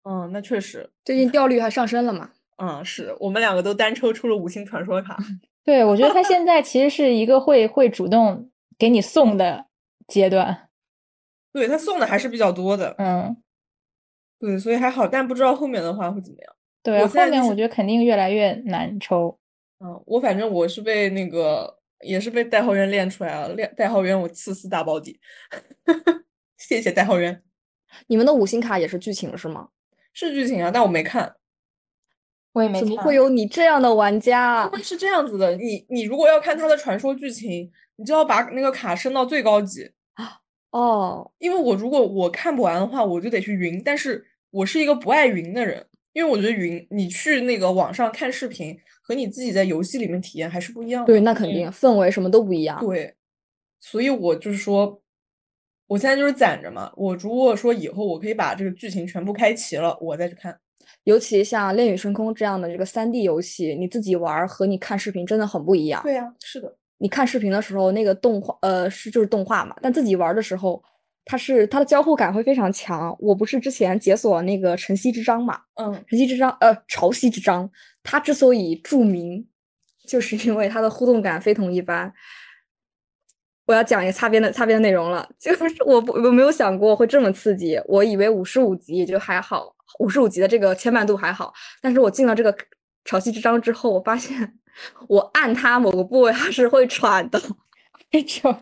嗯，那确实，最近掉率还上升了嘛？嗯，是我们两个都单抽出了五星传说卡。对，我觉得他现在其实是一个会会主动给你送的阶段。对他送的还是比较多的，嗯，对，所以还好，但不知道后面的话会怎么样。对，我就是后面我觉得肯定越来越难抽。嗯，我反正我是被那个也是被代号员练出来了，练代号员我次次大保底，谢谢代号员。你们的五星卡也是剧情是吗？是剧情啊，但我没看。我也没怎么会有你这样的玩家啊？因为是这样子的，你你如果要看他的传说剧情，你就要把那个卡升到最高级啊。哦，因为我如果我看不完的话，我就得去云。但是我是一个不爱云的人，因为我觉得云，你去那个网上看视频和你自己在游戏里面体验还是不一样的。对，那肯定氛围什么都不一样。对，所以我就是说，我现在就是攒着嘛。我如果说以后我可以把这个剧情全部开齐了，我再去看。尤其像《恋与深空》这样的这个三 D 游戏，你自己玩儿和你看视频真的很不一样。对呀、是的，你看视频的时候，那个动画呃是就是动画嘛，但自己玩儿的时候，它是它的交互感会非常强。我不是之前解锁那个晨曦之章嘛，嗯，晨曦之章呃潮汐之章，它之所以著名，就是因为它的互动感非同一般。我要讲一个擦边的擦边的内容了，就是我不我没有想过会这么刺激，我以为五十五级也就还好，五十五级的这个牵绊度还好，但是我进了这个潮汐之章之后，我发现 我按它某个部位它是会喘的，这种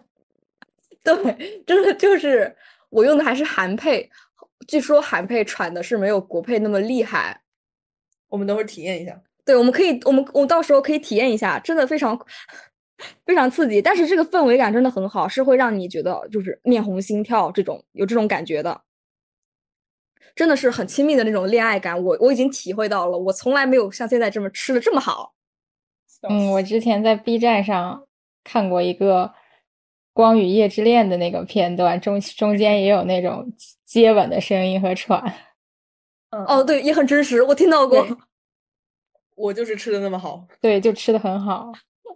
对，真的就是我用的还是韩配，据说韩配喘的是没有国配那么厉害。我们等会儿体验一下。对，我们可以，我们我到时候可以体验一下，真的非常非常刺激。但是这个氛围感真的很好，是会让你觉得就是面红心跳这种有这种感觉的，真的是很亲密的那种恋爱感。我我已经体会到了，我从来没有像现在这么吃的这么好。嗯，我之前在 B 站上看过一个《光与夜之恋》的那个片段，中中间也有那种接吻的声音和喘。嗯，哦，，对，也很真实，我听到过。我就是吃的那么好。对，就吃的很好。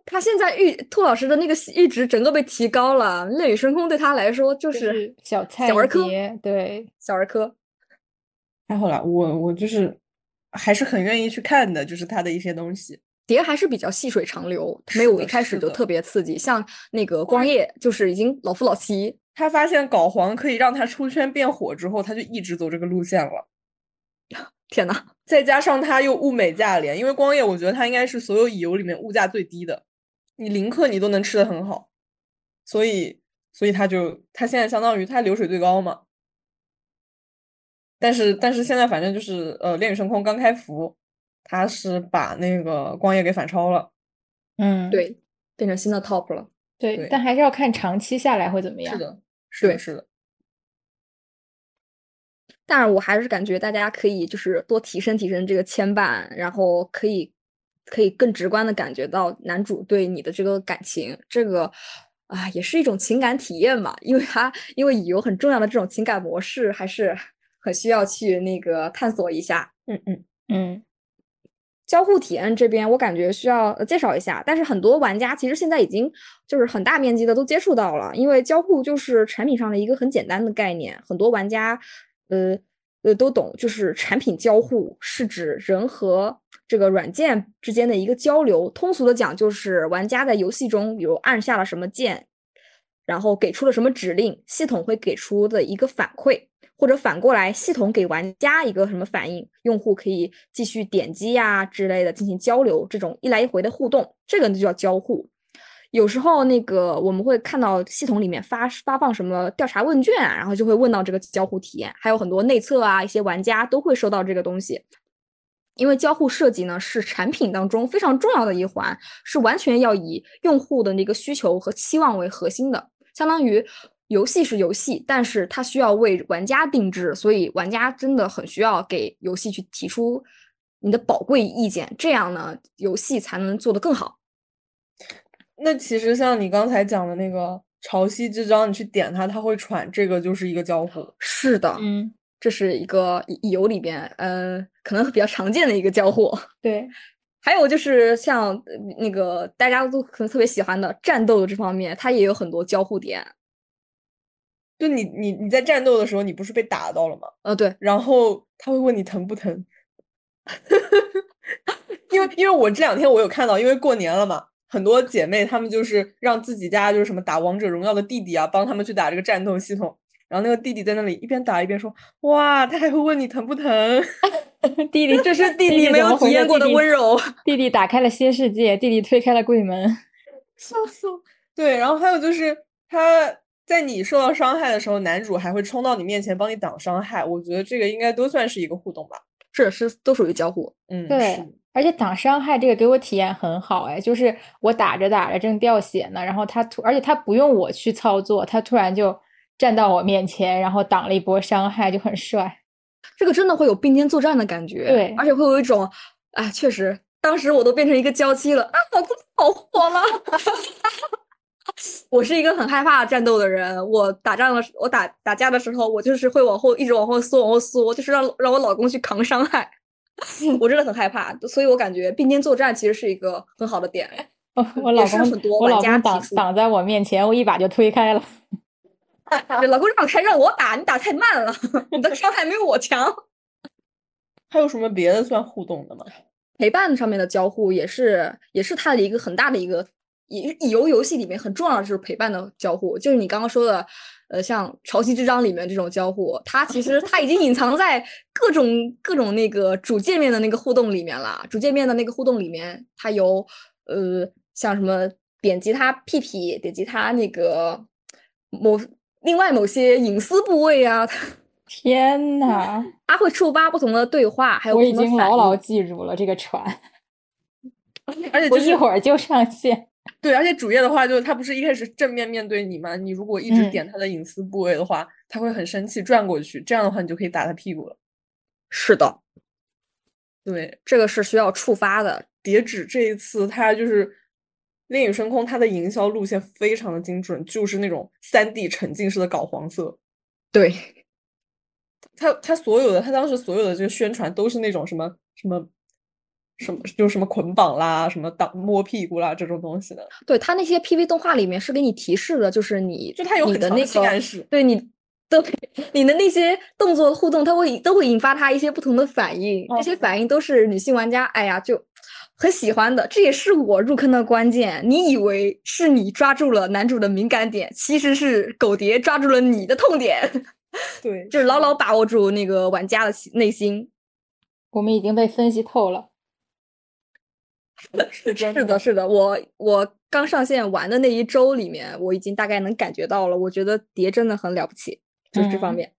他现在阈兔老师的那个阈值整个被提高了，《恋与深空》对他来说就就是是小菜一小儿科碟，对，小儿科。太好了，我我就是还是很愿意去看的，就是他的一些东西。碟还是比较细水长流，没有一开始就特别刺激。像那个光夜，就是已经老夫老妻，他发现搞黄可以让他出圈变火之后，他就一直走这个路线了。天呐，再加上他又物美价廉，因为光夜我觉得他应该是所有乙游里面物价最低的，你零氪你都能吃的很好，所以所以他就他现在相当于他流水最高嘛。但是但是现在反正就是呃，恋与深空刚开服，他是把那个光夜给反超了。嗯，对，变成新的 top 了。对对但还是要看长期下来会怎么样。是的，是的，是的。但是我还是感觉大家可以就是多提升提升这个牵绊，然后可以可以更直观的感觉到男主对你的这个感情，这个啊也是一种情感体验嘛，因为他因为有很重要的这种情感模式，还是很需要去那个探索一下。嗯嗯，嗯，交互体验这边，我感觉需要介绍一下，但是很多玩家其实现在已经就是很大面积的都接触到了，因为交互就是产品上的一个很简单的概念，很多玩家呃呃都懂，就是产品交互是指人和这个软件之间的一个交流。通俗的讲，就是玩家在游戏中，比如按下了什么键，然后给出了什么指令，系统会给出的一个反馈。或者反过来，系统给玩家一个什么反应，用户可以继续点击呀、之类的进行交流，这种一来一回的互动，这个就叫交互。有时候那个我们会看到系统里面发发放什么调查问卷啊，然后就会问到这个交互体验，还有很多内测啊，一些玩家都会收到这个东西。因为交互设计呢是产品当中非常重要的一环，是完全要以用户的那个需求和期望为核心的，相当于游戏是游戏，但是它需要为玩家定制，所以玩家真的很需要给游戏去提出你的宝贵意见，这样呢游戏才能做得更好。那其实像你刚才讲的那个潮汐之章，你去点它，它会喘，这个就是一个交互。是的，嗯，这是一个乙游里边呃可能比较常见的一个交互。对，还有就是像呃那个大家都可能特别喜欢的战斗的这方面，它也有很多交互点。就你你你在战斗的时候，你不是被打到了吗？啊，对，然后他会问你疼不疼，因为因为我这两天我有看到，因为过年了嘛，很多姐妹她们就是让自己家就是什么打王者荣耀的弟弟啊，帮他们去打这个战斗系统，然后那个弟弟在那里一边打一边说，哇，他还会问你疼不疼，弟 弟这是弟弟没有体验过的温柔。弟弟打开了新世界，弟弟推开了柜门，笑死我。对，然后还有就是他在你受到伤害的时候，男主还会冲到你面前帮你挡伤害。我觉得这个应该都算是一个互动吧。是是，都属于交互。嗯，对。而且挡伤害这个给我体验很好哎，就是我打着打着正掉血呢，然后他突，而且他不用我去操作，他突然就站到我面前，然后挡了一波伤害，就很帅。这个真的会有并肩作战的感觉。对，而且会有一种，哎，确实，当时我都变成一个娇妻了啊，老公好火了。我是一个很害怕战斗的人，我打仗的时，我打打架的时候，我就是会往后一直往后缩，往后缩，就是让让我老公去扛伤害。我真的很害怕，所以我感觉并肩作战其实是一个很好的点。我我老公我老公挡挡在我面前，我一把就推开了。老公让开，让我打，你打太慢了，你的伤害没有我强。还有什么别的算互动的吗？陪伴上面的交互也是，也是它的一个很大的一个。以以游游戏里面很重要的就是陪伴的交互，就是你刚刚说的，呃，像《潮汐之章》里面这种交互，它其实它已经隐藏在各种各种那个主界面的那个互动里面了。主界面的那个互动里面，它有呃，像什么点击它屁屁，点击它那个某另外某些隐私部位啊。天呐，它会触发不同的对话，还有我已经牢牢记住了这个船，而且我一会儿就上线。对，而且主页的话，就是他不是一开始正面面对你吗？你如果一直点他的隐私部位的话，他会很生气，转过去，这样的话你就可以打他屁股了。是的，对，这个是需要触发的。叠纸这一次，它就是《恋与深空》，它的营销路线非常的精准，就是那种三 D 沉浸式的搞黄色。对，他他所有的，他当时所有的这个宣传都是那种什么什么。什么就什么捆绑啦，什么挡摸屁股啦这种东西的。对他那些 PV 动画里面是给你提示的，就是你就他有很强的性暗示，对你的 你的那些动作互动，他会都会引发他一些不同的反应，这些反应都是女性玩家哎呀就很喜欢的。这也是我入坑的关键。你以为是你抓住了男主的敏感点，其实是狗蝶抓住了你的痛点。对，就是牢牢把握住那个玩家的内心。我们已经被分析透了。是的，是的，我我刚上线玩的那一周里面，我已经大概能感觉到了。我觉得蝶真的很了不起，就是这方面。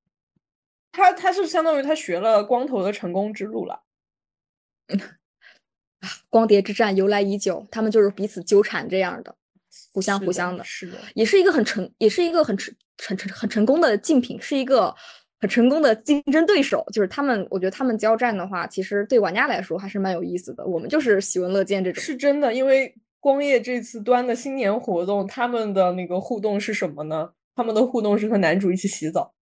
他他是相当于他学了光头的成功之路了。光碟之战由来已久，他们就是彼此纠缠这样的，互相互相的，是的，也是一个很成，也是一个很成很成很成功的竞品，是一个。很成功的竞争对手，就是他们。我觉得他们交战的话，其实对玩家来说还是蛮有意思的。我们就是喜闻乐见这种。是真的，因为光夜这次端的新年活动，他们的那个互动是什么呢？他们的互动是和男主一起洗澡，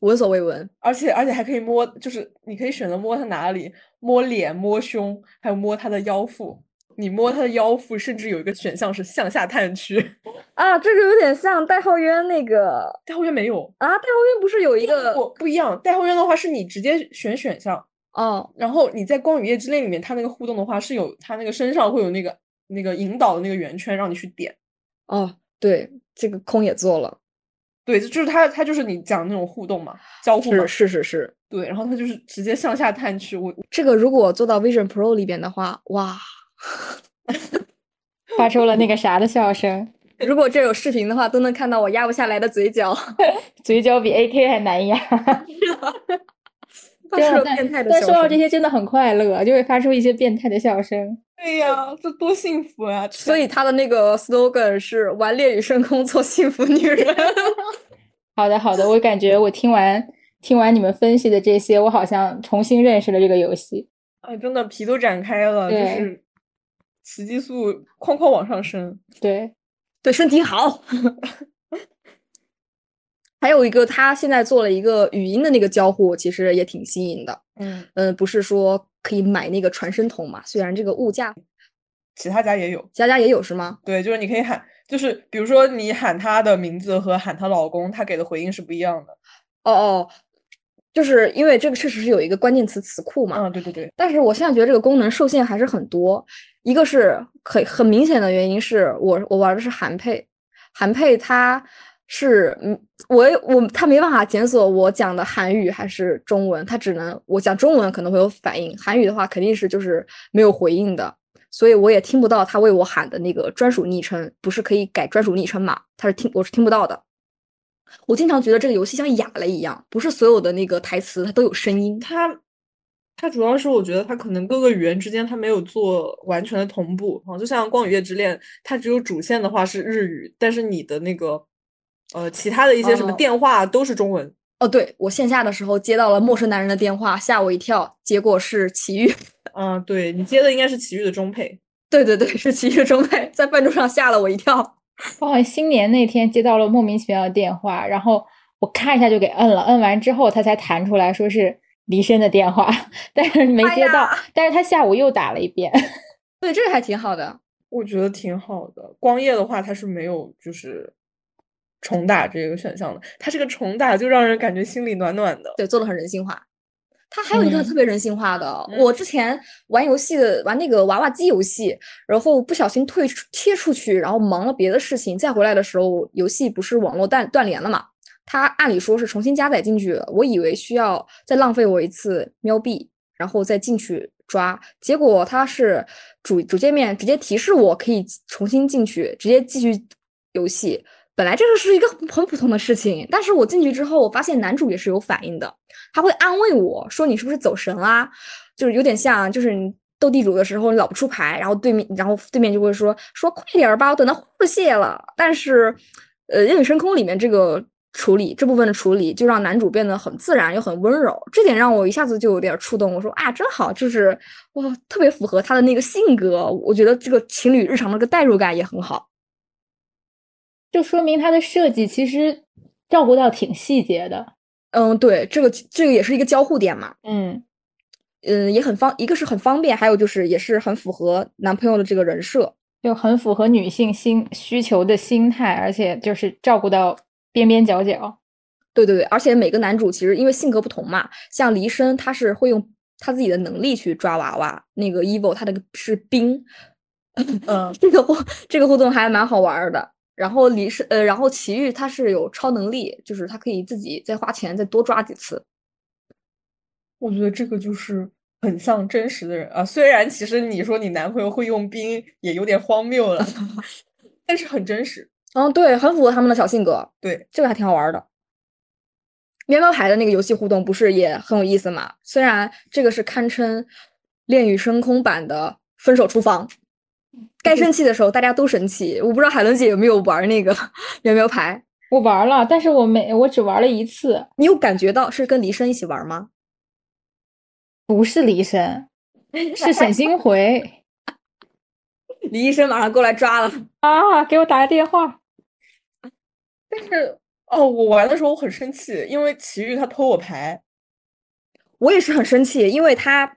闻所未闻，而且而且还可以摸，就是你可以选择摸他哪里，摸脸、摸胸，还有摸他的腰腹。你摸他的腰腹，甚至有一个选项是向下探去啊，这个有点像代号渊那个。代号渊没有啊，代号渊不是有一个不不一样。代号渊的话是你直接选选项哦，然后你在光与夜之恋里面，他那个互动的话是有他那个身上会有那个那个引导的那个圆圈让你去点。哦，对，这个空也做了。对，就是他他就是你讲那种互动嘛，交互嘛，是是是，对，然后他就是直接向下探去。我这个如果做到 Vision Pro 里边的话，哇。发出了那个啥的笑声。如果这有视频的话，都能看到我压不下来的嘴角，嘴角比 AK 还难压。真的变态的但说到这些，真的很快乐，就会发出一些变态的笑声。对呀，这多幸福啊！所以他的那个 slogan 是“玩恋与深空，做幸福女人 ”。好的，好的，我感觉我听完听完你们分析的这些，我好像重新认识了这个游戏。哎，真的皮都展开了，就是。雌激素哐哐往上升，对，对身体好。还有一个，他现在做了一个语音的那个交互，其实也挺新颖的。嗯嗯，不是说可以买那个传声筒嘛？虽然这个物价，其他家也有，家家也有是吗？对，就是你可以喊，就是比如说你喊她的名字和喊她老公，她给的回应是不一样的。哦哦，就是因为这个确实是有一个关键词词库嘛。嗯，对对对。但是我现在觉得这个功能受限还是很多。一个是很很明显的原因是我我玩的是韩配，韩配它是嗯我我它没办法检索我讲的韩语还是中文，它只能我讲中文可能会有反应，韩语的话肯定是就是没有回应的，所以我也听不到他为我喊的那个专属昵称，不是可以改专属昵称嘛？他是听我是听不到的。我经常觉得这个游戏像哑了一样，不是所有的那个台词它都有声音，它。它主要是我觉得它可能各个语言之间它没有做完全的同步啊，就像《光与夜之恋》，它只有主线的话是日语，但是你的那个呃其他的一些什么电话都是中文。哦，对我线下的时候接到了陌生男人的电话，吓我一跳，结果是奇遇。嗯，对你接的应该是奇遇的中配。对对对，是奇遇的中配，在饭桌上吓了我一跳。我好像新年那天接到了莫名其妙的电话，然后我看一下就给摁了，摁完之后他才弹出来说是。黎深的电话，但是没接到。但是他下午又打了一遍。对，这个还挺好的，我觉得挺好的。光夜的话，它是没有就是重打这个选项的。它这个重打就让人感觉心里暖暖的。对，做的很人性化。它还有一个特别人性化的，我之前玩游戏的，玩那个娃娃机游戏，然后不小心退出贴出去，然后忙了别的事情，再回来的时候，游戏不是网络断断连了嘛？它按理说是重新加载进去，我以为需要再浪费我一次喵币，然后再进去抓，结果它是主主界面直接提示我可以重新进去，直接继续游戏。本来这个是一个很普通的事情，但是我进去之后，我发现男主也是有反应的，他会安慰我说你是不是走神啦？就是有点像，就是你斗地主的时候你老不出牌，然后对面然后对面就会说说快点吧，我等到呼血了。但是，呃，《人与深空》里面这个。处理这部分的处理，就让男主变得很自然又很温柔，这点让我一下子就有点触动。我说啊，真好，就是哇，特别符合他的那个性格。我觉得这个情侣日常的个代入感也很好，就说明他的设计其实照顾到挺细节的。嗯，对，这个这个也是一个交互点嘛。嗯嗯，也很方，一个是很方便，还有就是也是很符合男朋友的这个人设，就很符合女性心需求的心态，而且就是照顾到。边边角角，对对对，而且每个男主其实因为性格不同嘛，像黎深他是会用他自己的能力去抓娃娃，那个 evil 他那个是冰，嗯，这个互这个互动还蛮好玩的。然后李是呃，然后奇遇他是有超能力，就是他可以自己再花钱再多抓几次。我觉得这个就是很像真实的人啊，虽然其实你说你男朋友会用冰也有点荒谬了，但是很真实。嗯，对，很符合他们的小性格。对，这个还挺好玩的。喵喵牌的那个游戏互动不是也很有意思吗？虽然这个是堪称《恋与深空》版的分手厨房，该生气的时候大家都生气。我不知道海伦姐有没有玩那个 喵喵牌？我玩了，但是我没，我只玩了一次。你有感觉到是跟黎生一起玩吗？不是黎生，是沈星回。李医生马上过来抓了啊！给我打个电话。但是哦，我玩的时候我很生气，因为奇遇他偷我牌，我也是很生气，因为他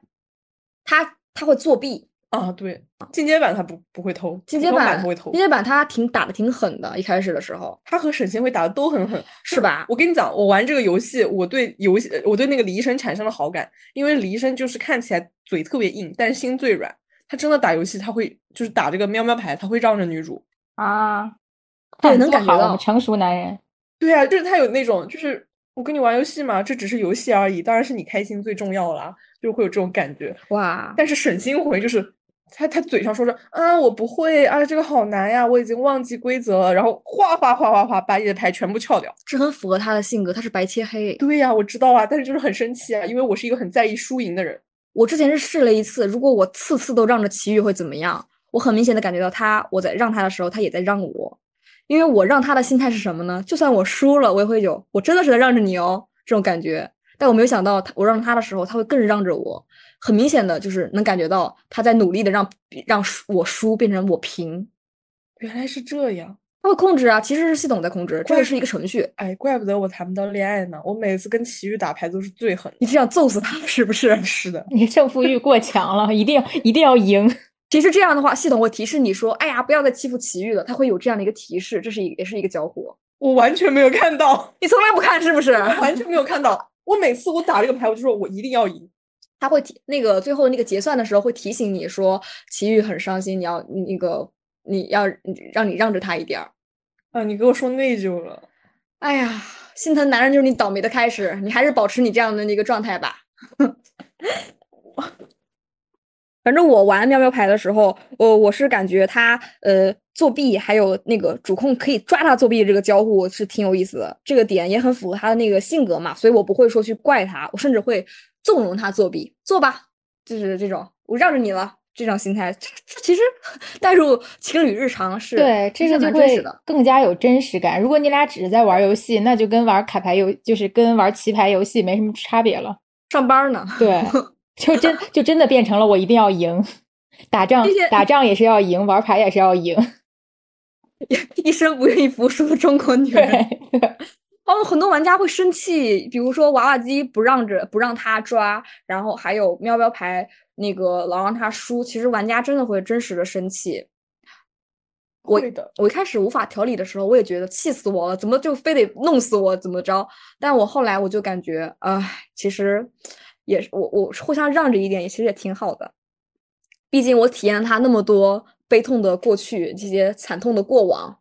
他他会作弊啊。对，进阶版他不不会偷，进阶版不会偷，进阶版他挺打的挺狠的，一开始的时候，他和沈星辉打的都很狠，是吧？我跟你讲，我玩这个游戏，我对游戏我对那个李医生产生了好感，因为李医生就是看起来嘴特别硬，但是心最软。他真的打游戏，他会就是打这个喵喵牌，他会让着女主啊。对，能感觉到成熟男人。对啊，就是他有那种，就是我跟你玩游戏嘛，这只是游戏而已，当然是你开心最重要啦，就会有这种感觉。哇！但是沈星回就是他，他嘴上说着啊，我不会啊，这个好难呀，我已经忘记规则了，然后哗哗哗哗哗把你的牌全部撬掉，这很符合他的性格，他是白切黑。对呀，我知道啊，但是就是很生气啊，因为我是一个很在意输赢的人。我之前是试了一次，如果我次次都让着奇遇会怎么样？我很明显的感觉到他，我在让他的时候，他也在让我，因为我让他的心态是什么呢？就算我输了，我也会有，我真的是在让着你哦，这种感觉。但我没有想到，他我让他的时候，他会更让着我，很明显的就是能感觉到他在努力的让让我输变成我平。原来是这样。他会控制啊，其实是系统在控制，这个是一个程序。哎，怪不得我谈不到恋爱呢。我每次跟奇遇打牌都是最狠，你是想揍死他是不是？是的，你胜负欲过强了，一定要一定要赢。其实这样的话，系统会提示你说：“哎呀，不要再欺负奇遇了。”他会有这样的一个提示，这是一也是一个交互。我完全没有看到，你从来不看是不是？完全没有看到。我每次我打这个牌，我就说我一定要赢。他会提那个最后那个结算的时候会提醒你说奇遇很伤心，你要那个你要让你让着他一点儿。啊，你给我说内疚了。哎呀，心疼男人就是你倒霉的开始，你还是保持你这样的那个状态吧。反正我玩喵喵牌的时候，呃，我是感觉他呃作弊，还有那个主控可以抓他作弊这个交互是挺有意思的，这个点也很符合他的那个性格嘛，所以我不会说去怪他，我甚至会纵容他作弊，做吧，就是这种我让着你了这种心态，这这其实 带入情侣日常是对这个就会更加有真实感。如果你俩只是在玩游戏，那就跟玩卡牌游就是跟玩棋牌游戏没什么差别了。上班呢？对。就真就真的变成了我一定要赢，打仗打仗也是要赢，玩牌也是要赢，一生不愿意服输的中国女人。哦，很多玩家会生气，比如说娃娃机不让着不让他抓，然后还有喵喵牌那个老让他输，其实玩家真的会真实的生气。我我一开始无法调理的时候，我也觉得气死我了，怎么就非得弄死我，怎么着？但我后来我就感觉，唉，其实。也是我我互相让着一点，也其实也挺好的。毕竟我体验了他那么多悲痛的过去，这些惨痛的过往，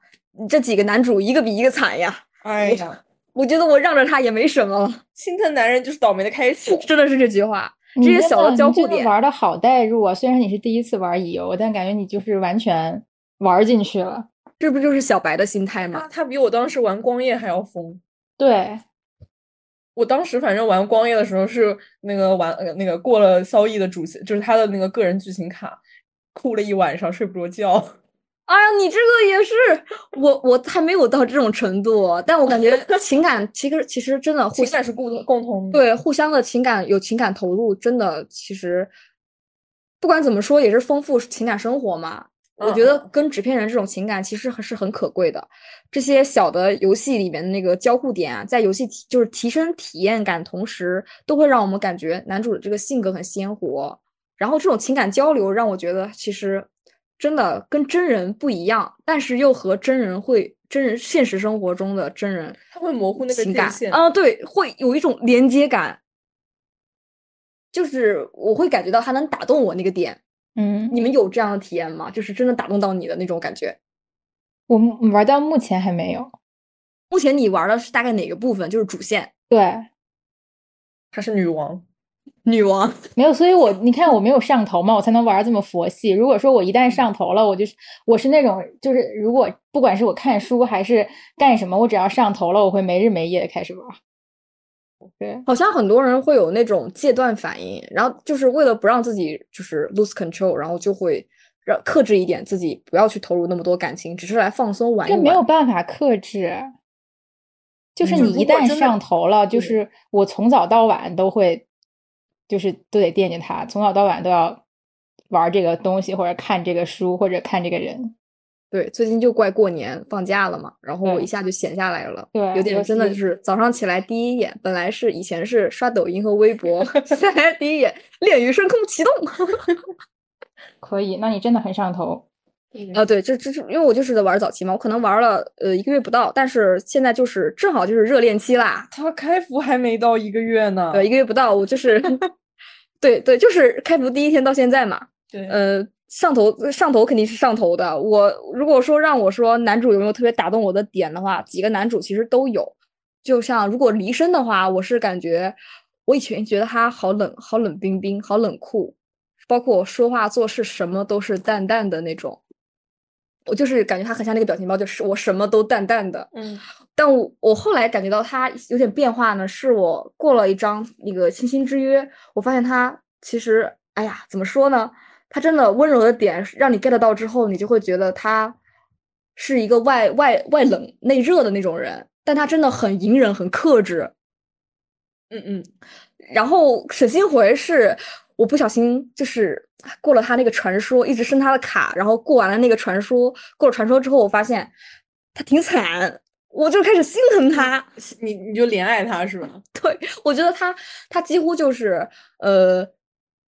这几个男主一个比一个惨呀！哎呀，我觉得我让着他也没什么了。心疼男人就是倒霉的开始，真的是这句话。这些小的交互点玩的好代入啊！虽然你是第一次玩乙游，但感觉你就是完全玩进去了。这不就是小白的心态吗？他比我当时玩光夜还要疯。对。我当时反正玩光夜的时候是那个玩那个过了萧逸的主线，就是他的那个个人剧情卡，哭了一晚上睡不着觉。哎呀，你这个也是，我我还没有到这种程度，但我感觉情感其实其实真的情感是共共同对互相的情感有情感投入，真的其实不管怎么说也是丰富情感生活嘛。我觉得跟纸片人这种情感其实还是很可贵的。这些小的游戏里面的那个交互点啊，在游戏体就是提升体验感，同时都会让我们感觉男主的这个性格很鲜活。然后这种情感交流让我觉得其实真的跟真人不一样，但是又和真人会真人现实生活中的真人他会模糊那个情感啊，对，会有一种连接感，就是我会感觉到他能打动我那个点。嗯，你们有这样的体验吗？就是真的打动到你的那种感觉？我玩到目前还没有。目前你玩的是大概哪个部分？就是主线？对，她是女王，女王 没有，所以我你看我没有上头嘛，我才能玩这么佛系。如果说我一旦上头了，我就是我是那种就是如果不管是我看书还是干什么，我只要上头了，我会没日没夜的开始玩。对，好像很多人会有那种戒断反应，然后就是为了不让自己就是 lose control，然后就会让克制一点自己，不要去投入那么多感情，只是来放松玩一玩。这没有办法克制，就是你一旦上头了，就是我从早到晚都会，就是都得惦记他，从早到晚都要玩这个东西，或者看这个书，或者看这个人。对，最近就怪过年放假了嘛，然后我一下就闲下来了，对，有点真的就是早上起来第一眼，本来是以前是刷抖音和微博，现在第一眼恋与深空启动，可以，那你真的很上头啊！对，这这是因为我就是在玩早期嘛，我可能玩了呃一个月不到，但是现在就是正好就是热恋期啦。他开服还没到一个月呢，对，一个月不到，我就是 对对，就是开服第一天到现在嘛，对，呃。上头上头肯定是上头的。我如果说让我说男主有没有特别打动我的点的话，几个男主其实都有。就像如果离身的话，我是感觉我以前觉得他好冷，好冷冰冰，好冷酷，包括我说话做事什么都是淡淡的那种。我就是感觉他很像那个表情包，就是我什么都淡淡的。嗯。但我我后来感觉到他有点变化呢，是我过了一张那个清新之约，我发现他其实，哎呀，怎么说呢？他真的温柔的点让你 get 到之后，你就会觉得他是一个外外外冷内热的那种人，但他真的很隐忍、很克制。嗯嗯。然后沈星回是我不小心就是过了他那个传说，一直升他的卡，然后过完了那个传说，过了传说之后，我发现他挺惨，我就开始心疼他。你你就怜爱他是吧？对，我觉得他他几乎就是呃，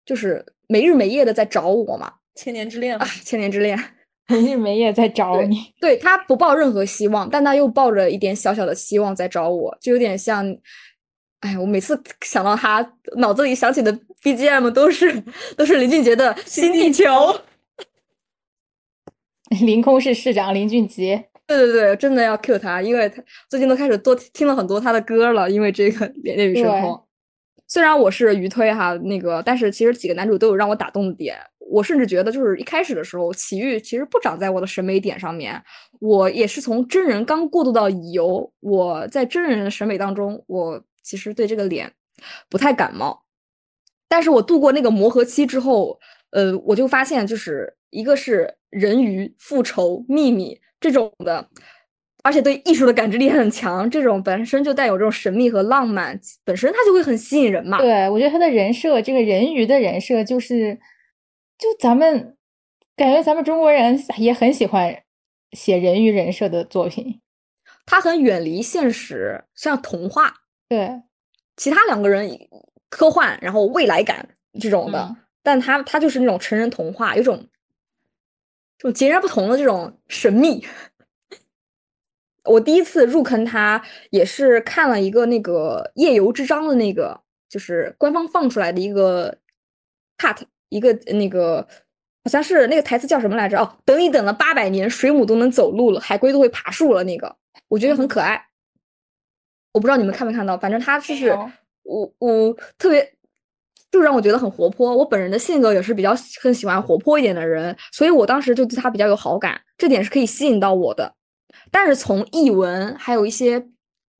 就是。没日没夜的在找我嘛，千年之恋啊，千年之恋，没日没夜在找你。对他不抱任何希望，但他又抱着一点小小的希望在找我，就有点像，哎，我每次想到他，脑子里想起的 BGM 都是都是林俊杰的《新地球》。凌空是市长林俊杰，对对对，真的要 Q 他，因为他最近都开始多听了很多他的歌了，因为这个《恋恋与深空》。虽然我是鱼推哈，那个，但是其实几个男主都有让我打动的点。我甚至觉得，就是一开始的时候，奇遇其实不长在我的审美点上面。我也是从真人刚过渡到乙游，我在真人的审美当中，我其实对这个脸不太感冒。但是我度过那个磨合期之后，呃，我就发现，就是一个是人鱼、复仇、秘密这种的。而且对艺术的感知力很强，这种本身就带有这种神秘和浪漫，本身它就会很吸引人嘛。对，我觉得他的人设，这个人鱼的人设，就是就咱们感觉咱们中国人也很喜欢写人鱼人设的作品。他很远离现实，像童话。对，其他两个人科幻，然后未来感这种的，但他他就是那种成人童话，有种这种截然不同的这种神秘。我第一次入坑他，也是看了一个那个《夜游之章》的那个，就是官方放出来的一个 cut，一个那个好像是那个台词叫什么来着？哦，等你等了八百年，水母都能走路了，海龟都会爬树了。那个我觉得很可爱，我不知道你们看没看到，反正他就是我我特别就让我觉得很活泼。我本人的性格也是比较很喜欢活泼一点的人，所以我当时就对他比较有好感，这点是可以吸引到我的。但是从译文还有一些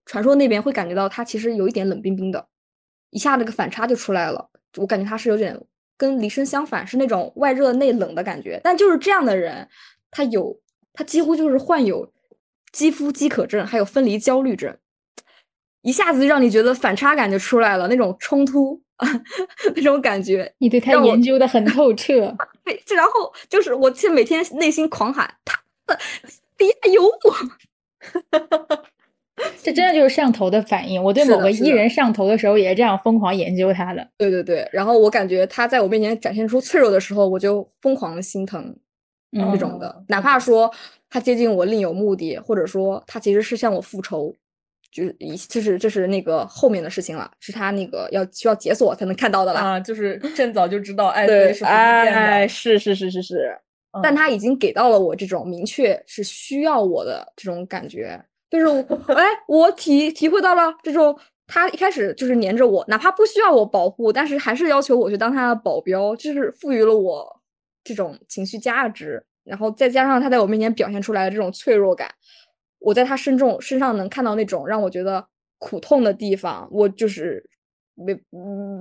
传说那边会感觉到他其实有一点冷冰冰的，一下那个反差就出来了。我感觉他是有点跟离生相反，是那种外热内冷的感觉。但就是这样的人，他有他几乎就是患有肌肤饥渴症，还有分离焦虑症，一下子就让你觉得反差感就出来了，那种冲突 那种感觉。你对他研究的很透彻。对，然后就是我其实每天内心狂喊他的。底下有我，这真的就是上头的反应。我对某个艺人上头的时候，也是这样疯狂研究他的。对对对，然后我感觉他在我面前展现出脆弱的时候，我就疯狂的心疼这种的。哪怕说他接近我另有目的，或者说他其实是向我复仇，就是一这是这是那个后面的事情了，是他那个要需要解锁才能看到的了啊。就是朕早就知道爱对是哎，是是是是是。但他已经给到了我这种明确是需要我的这种感觉，就是哎，我体体会到了这种他一开始就是黏着我，哪怕不需要我保护，但是还是要求我去当他的保镖，就是赋予了我这种情绪价值。然后再加上他在我面前表现出来的这种脆弱感，我在他身中身上能看到那种让我觉得苦痛的地方，我就是。没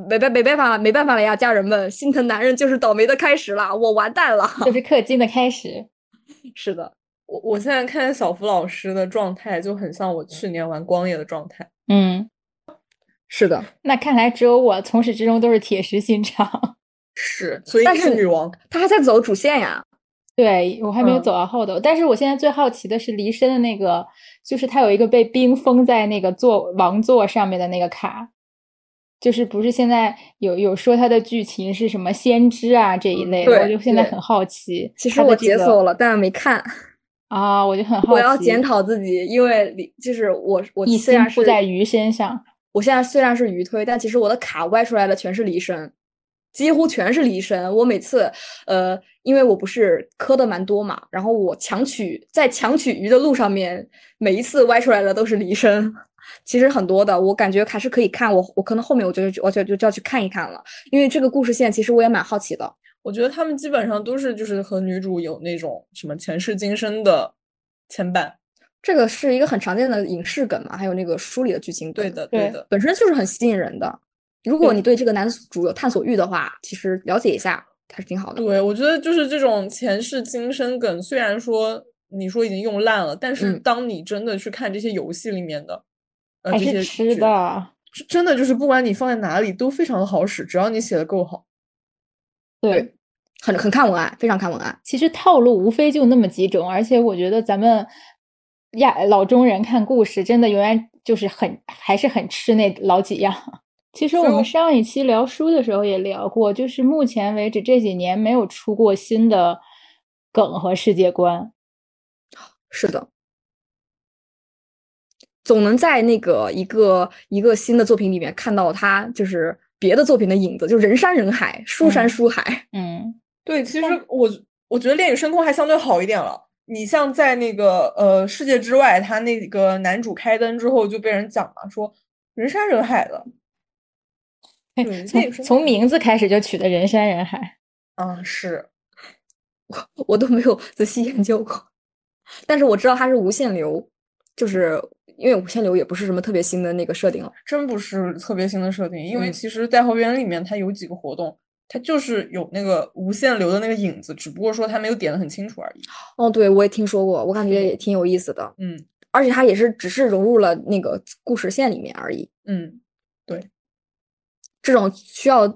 没办没办法没办法了呀，家人们，心疼男人就是倒霉的开始啦，我完蛋了，就是氪金的开始。是的，我我现在看小福老师的状态就很像我去年玩光夜的状态。嗯，是的，那看来只有我从始至终都是铁石心肠。是，所以你是女王，她还在走主线呀。对我还没有走到后头，但是我现在最好奇的是离身的那个，就是他有一个被冰封在那个座王座上面的那个卡。就是不是现在有有说他的剧情是什么先知啊这一类的，我就现在很好奇。其实我解锁了，但是没看 啊，我就很好奇。我要检讨自己，因为就是我我一心扑在鱼身上。我现在虽然是鱼推，但其实我的卡歪出来的全是离身，几乎全是离身。我每次呃，因为我不是磕的蛮多嘛，然后我强取在强取鱼的路上面，每一次歪出来的都是离身。其实很多的，我感觉还是可以看。我我可能后面我就我就就就要去看一看了，因为这个故事线其实我也蛮好奇的。我觉得他们基本上都是就是和女主有那种什么前世今生的牵绊，这个是一个很常见的影视梗嘛，还有那个书里的剧情。对的，对的，本身就是很吸引人的。如果你对这个男主有探索欲的话，其实了解一下还是挺好的。对，我觉得就是这种前世今生梗，虽然说你说已经用烂了，但是当你真的去看这些游戏里面的。还是吃的，真的就是不管你放在哪里都非常的好使，只要你写的够好。对，很很看文案，非常看文案。其实套路无非就那么几种，而且我觉得咱们亚老中人看故事，真的永远就是很还是很吃那老几样。其实我们上一期聊书的时候也聊过，就是目前为止这几年没有出过新的梗和世界观。是的，总能在那个一个一个新的作品里面看到他就是别的作品的影子，就人山人海，书山书海。嗯，对，其实我我觉得《恋与深空》还相对好一点了。你像在那个呃世界之外，他那个男主开灯之后就被人讲了，说人山人海的。从从名字开始就取的人山人海，嗯，是我 我都没有仔细研究过，但是我知道它是无限流，就是因为无限流也不是什么特别新的那个设定了，真不是特别新的设定，因为其实代号园里面它有几个活动，它就是有那个无限流的那个影子，只不过说它没有点的很清楚而已。哦，对，我也听说过，我感觉也挺有意思的，嗯，而且它也是只是融入了那个故事线里面而已，嗯，对。这种需要，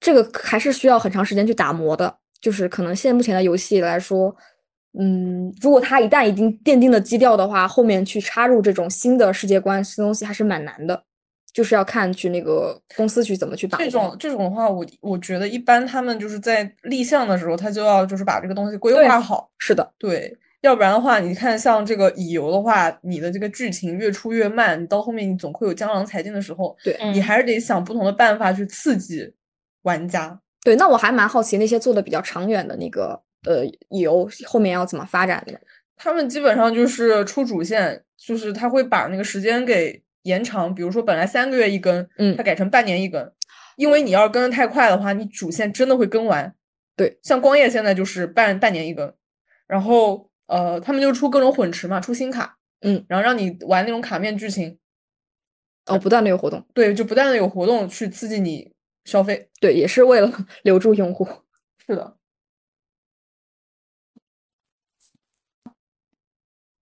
这个还是需要很长时间去打磨的。就是可能现在目前的游戏来说，嗯，如果它一旦已经奠定了基调的话，后面去插入这种新的世界观、新东西还是蛮难的。就是要看去那个公司去怎么去打。这种这种的话，我我觉得一般他们就是在立项的时候，他就要就是把这个东西规划好。是的，对。要不然的话，你看像这个乙游的话，你的这个剧情越出越慢，你到后面你总会有江郎才尽的时候。对，你还是得想不同的办法去刺激玩家。对，那我还蛮好奇那些做的比较长远的那个呃乙游后面要怎么发展的。他们基本上就是出主线，就是他会把那个时间给延长，比如说本来三个月一更，嗯，他改成半年一更，因为你要是更的太快的话，你主线真的会更完。对，像光夜现在就是半半年一更，然后。呃，他们就出各种混池嘛，出新卡，嗯，然后让你玩那种卡面剧情，哦，不断的有活动，对，就不断的有活动去刺激你消费，对，也是为了 留住用户，是的。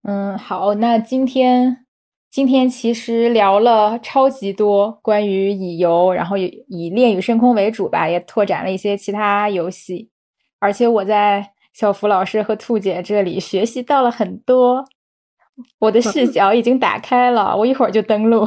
嗯，好，那今天今天其实聊了超级多关于乙游，然后以以恋与深空为主吧，也拓展了一些其他游戏，而且我在。小福老师和兔姐这里学习到了很多，我的视 角已经打开了，我一会儿就登录。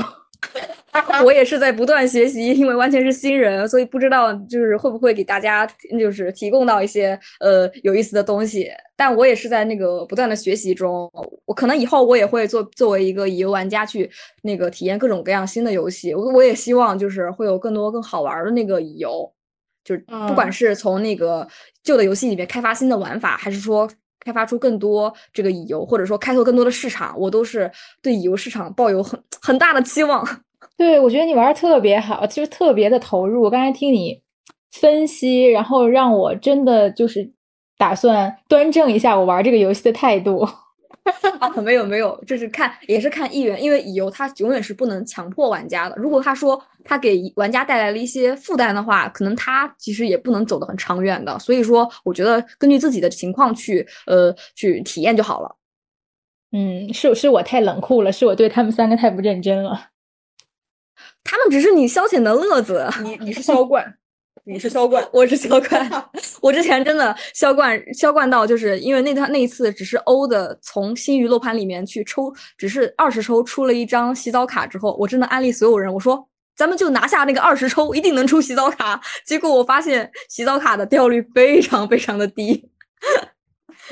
我也是在不断学习，因为完全是新人，所以不知道就是会不会给大家就是提供到一些呃有意思的东西。但我也是在那个不断的学习中，我可能以后我也会做作为一个乙游玩家去那个体验各种各样新的游戏。我我也希望就是会有更多更好玩的那个乙游。就是不管是从那个旧的游戏里面开发新的玩法，还是说开发出更多这个乙游，或者说开拓更多的市场，我都是对乙游市场抱有很很大的期望。对，我觉得你玩的特别好，就是特别的投入。我刚才听你分析，然后让我真的就是打算端正一下我玩这个游戏的态度。啊，没有没有，这是看也是看意愿，因为乙游它永远是不能强迫玩家的。如果他说他给玩家带来了一些负担的话，可能他其实也不能走得很长远的。所以说，我觉得根据自己的情况去呃去体验就好了。嗯，是是我太冷酷了，是我对他们三个太不认真了。他们只是你消遣的乐子，你你是销冠。你是销冠，我是销冠。我之前真的销冠，销冠到就是因为那趟那一次只是欧的从新娱乐盘里面去抽，只是二十抽出了一张洗澡卡之后，我真的安利所有人，我说咱们就拿下那个二十抽，一定能出洗澡卡。结果我发现洗澡卡的掉率非常非常的低，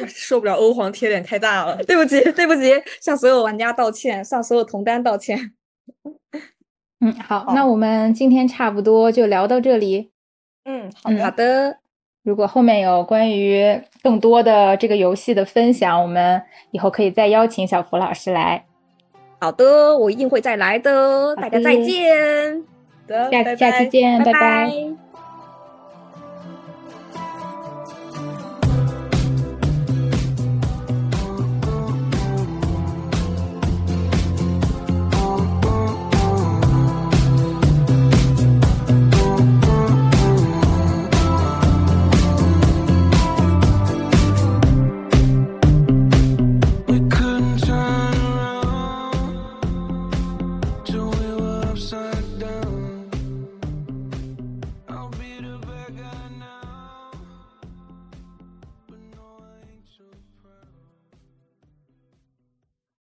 受不了欧皇贴脸太大了，对不起对不起，向所有玩家道歉，向所有同单道歉。嗯，好，那我们今天差不多就聊到这里。嗯，好的好的。如果后面有关于更多的这个游戏的分享，我们以后可以再邀请小福老师来。好的，我一定会再来的。大家再见。下下期见，拜拜。